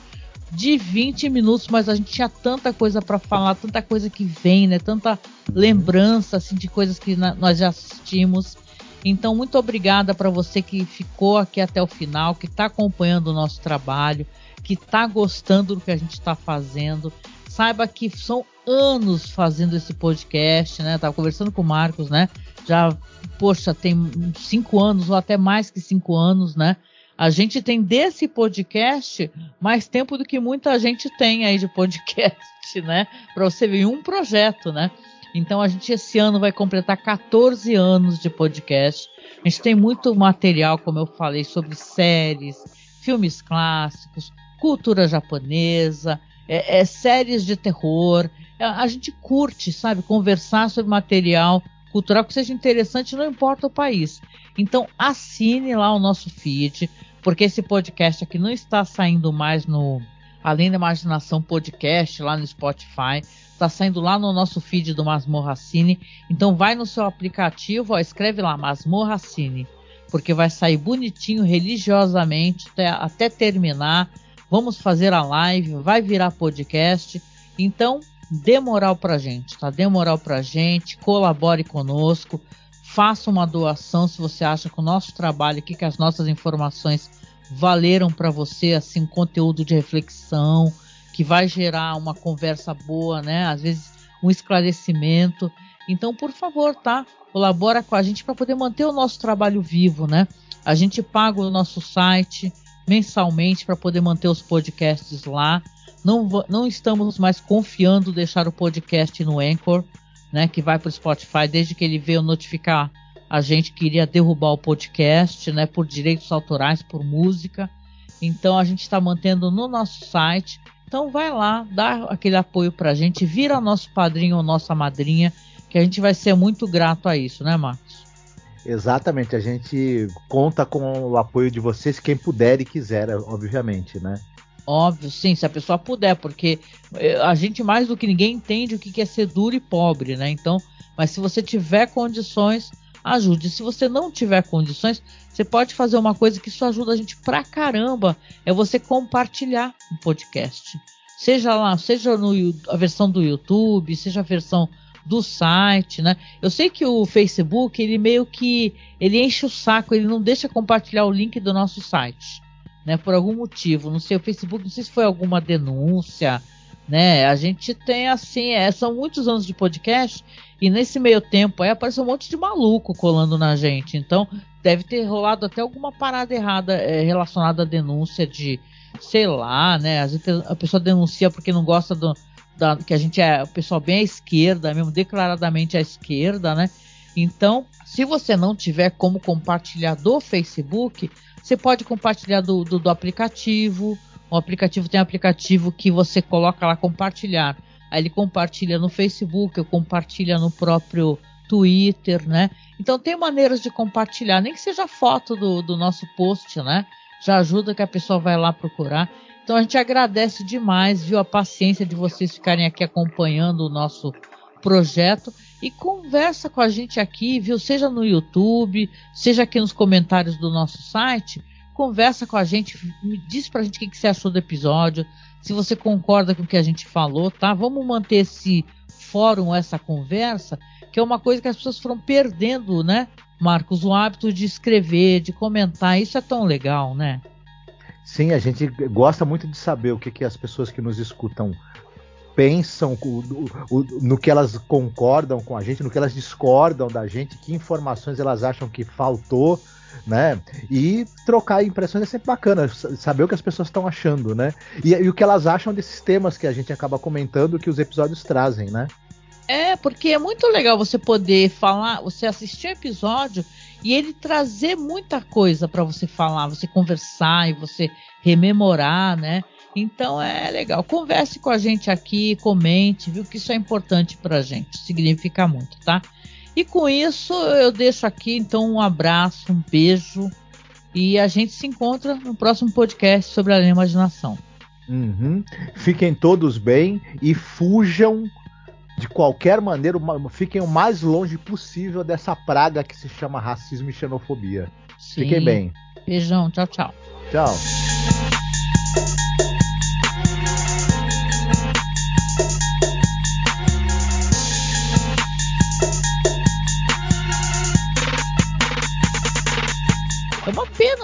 de 20 minutos, mas a gente tinha tanta coisa para falar, tanta coisa que vem, né? Tanta lembrança assim de coisas que nós já assistimos. Então, muito obrigada para você que ficou aqui até o final, que está acompanhando o nosso trabalho, que está gostando do que a gente está fazendo. Saiba que são anos fazendo esse podcast, né? Tava conversando com o Marcos, né? Já, poxa, tem cinco anos ou até mais que cinco anos, né? A gente tem desse podcast mais tempo do que muita gente tem aí de podcast, né? Para você ver um projeto, né? Então a gente esse ano vai completar 14 anos de podcast. A gente tem muito material, como eu falei, sobre séries, filmes clássicos, cultura japonesa, é, é, séries de terror. É, a gente curte, sabe, conversar sobre material cultural que seja interessante, não importa o país. Então assine lá o nosso feed porque esse podcast aqui não está saindo mais no Além da Imaginação Podcast lá no Spotify, está saindo lá no nosso feed do Masmorra Cine. Então vai no seu aplicativo, ó, escreve lá Masmorra Cine, porque vai sair bonitinho, religiosamente até, até terminar. Vamos fazer a live, vai virar podcast. Então dê moral pra gente, tá? Dê moral pra gente, colabore conosco faça uma doação se você acha que o nosso trabalho aqui, que as nossas informações valeram para você, assim, conteúdo de reflexão, que vai gerar uma conversa boa, né? Às vezes um esclarecimento. Então, por favor, tá? Colabora com a gente para poder manter o nosso trabalho vivo, né? A gente paga o nosso site mensalmente para poder manter os podcasts lá. Não, não estamos mais confiando deixar o podcast no Anchor né, que vai para o Spotify desde que ele veio notificar a gente que iria derrubar o podcast, né, por direitos autorais, por música. Então a gente está mantendo no nosso site. Então vai lá, dá aquele apoio para a gente, vira nosso padrinho ou nossa madrinha, que a gente vai ser muito grato a isso, né, Marcos? Exatamente, a gente conta com o apoio de vocês, quem puder e quiser, obviamente, né? Óbvio, sim, se a pessoa puder, porque eh, a gente mais do que ninguém entende o que é ser duro e pobre, né? Então, mas se você tiver condições, ajude. Se você não tiver condições, você pode fazer uma coisa que isso ajuda a gente pra caramba, é você compartilhar o podcast. Seja lá, seja no, a versão do YouTube, seja a versão do site, né? Eu sei que o Facebook, ele meio que ele enche o saco, ele não deixa compartilhar o link do nosso site né? Por algum motivo, não sei, o Facebook, não sei se foi alguma denúncia, né? A gente tem assim, é, são muitos anos de podcast e nesse meio tempo aí apareceu um monte de maluco colando na gente. Então deve ter rolado até alguma parada errada é, relacionada à denúncia de, sei lá, né? Às vezes a pessoa denuncia porque não gosta do, da, que a gente é o pessoal bem à esquerda, mesmo declaradamente à esquerda, né? Então, se você não tiver como compartilhar do Facebook, você pode compartilhar do, do, do aplicativo. O aplicativo tem um aplicativo que você coloca lá compartilhar. Aí ele compartilha no Facebook, ou compartilha no próprio Twitter, né? Então tem maneiras de compartilhar, nem que seja foto do, do nosso post, né? Já ajuda que a pessoa vai lá procurar. Então a gente agradece demais, viu, a paciência de vocês ficarem aqui acompanhando o nosso projeto e conversa com a gente aqui, viu? Seja no YouTube, seja aqui nos comentários do nosso site, conversa com a gente, diz pra gente o que, que você achou do episódio, se você concorda com o que a gente falou, tá? Vamos manter esse fórum, essa conversa, que é uma coisa que as pessoas foram perdendo, né, Marcos? O hábito de escrever, de comentar, isso é tão legal, né? Sim, a gente gosta muito de saber o que, que as pessoas que nos escutam pensam, no que elas concordam com a gente, no que elas discordam da gente, que informações elas acham que faltou, né? E trocar impressões é sempre bacana, saber o que as pessoas estão achando, né? E, e, o que elas acham desses temas que a gente acaba comentando, que os episódios trazem, né? É, porque é muito legal você poder falar, você assistir episódio e ele trazer muita coisa para você falar, você conversar e você rememorar, né? Então é legal. Converse com a gente aqui, comente, viu? Que isso é importante pra gente, significa muito, tá? E com isso eu deixo aqui então um abraço, um beijo e a gente se encontra no próximo podcast sobre a imaginação. Uhum. Fiquem todos bem e fujam de qualquer maneira, fiquem o mais longe possível dessa praga que se chama racismo e xenofobia. Sim. Fiquem bem. Beijão, tchau, tchau. Tchau.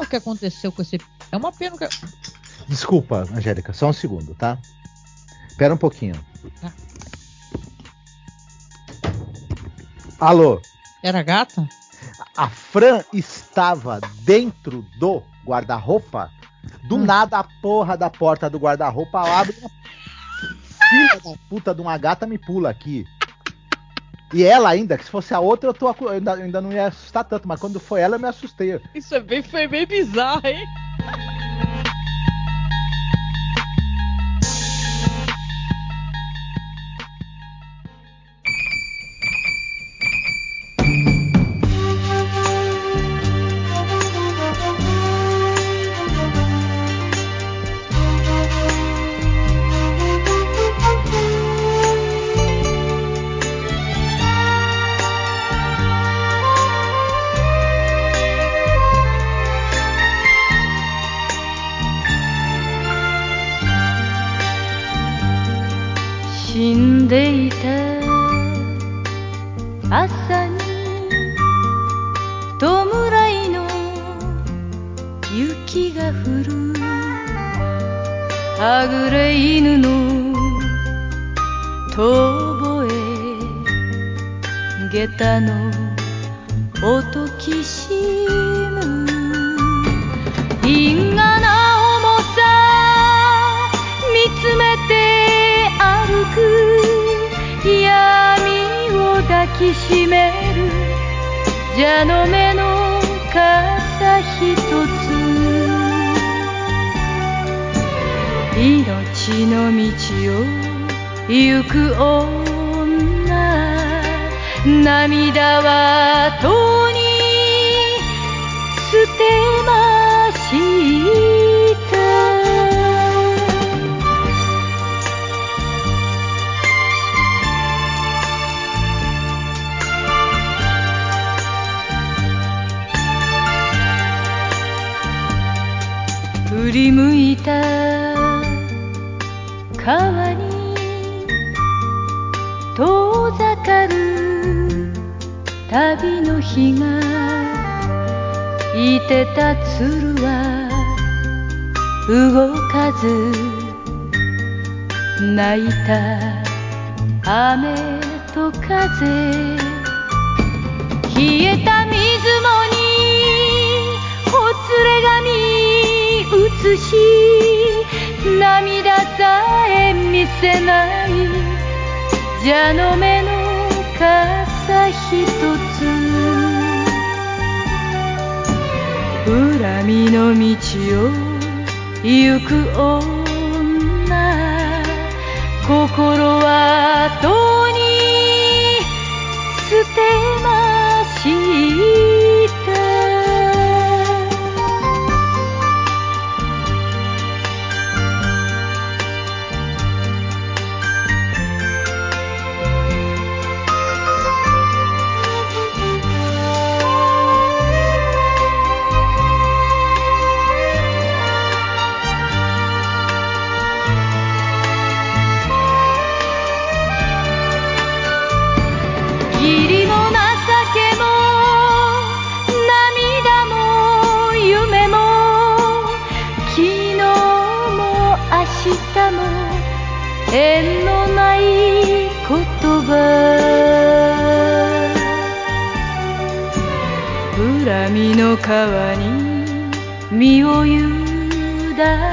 Que aconteceu com esse. É uma pena que. Desculpa, Angélica, só um segundo, tá? Espera um pouquinho. Tá. Alô? Era gata? A Fran estava dentro do guarda-roupa. Do hum. nada a porra da porta do guarda-roupa abre. Filha da puta de uma gata me pula aqui. E ela ainda, que se fosse a outra, eu, tô, eu ainda, eu ainda não ia assustar tanto, mas quando foi ela, eu me assustei. Isso é bem, foi bem bizarro, hein? た。川に遠ざかる旅の日がいてた鶴は動かず泣いた雨と風。消えた水もにほつれ髪映し涙さえ見せない。蛇の目の傘ひとつ。恨みの道を行く女。心は遠に捨てましい。川に身を委ね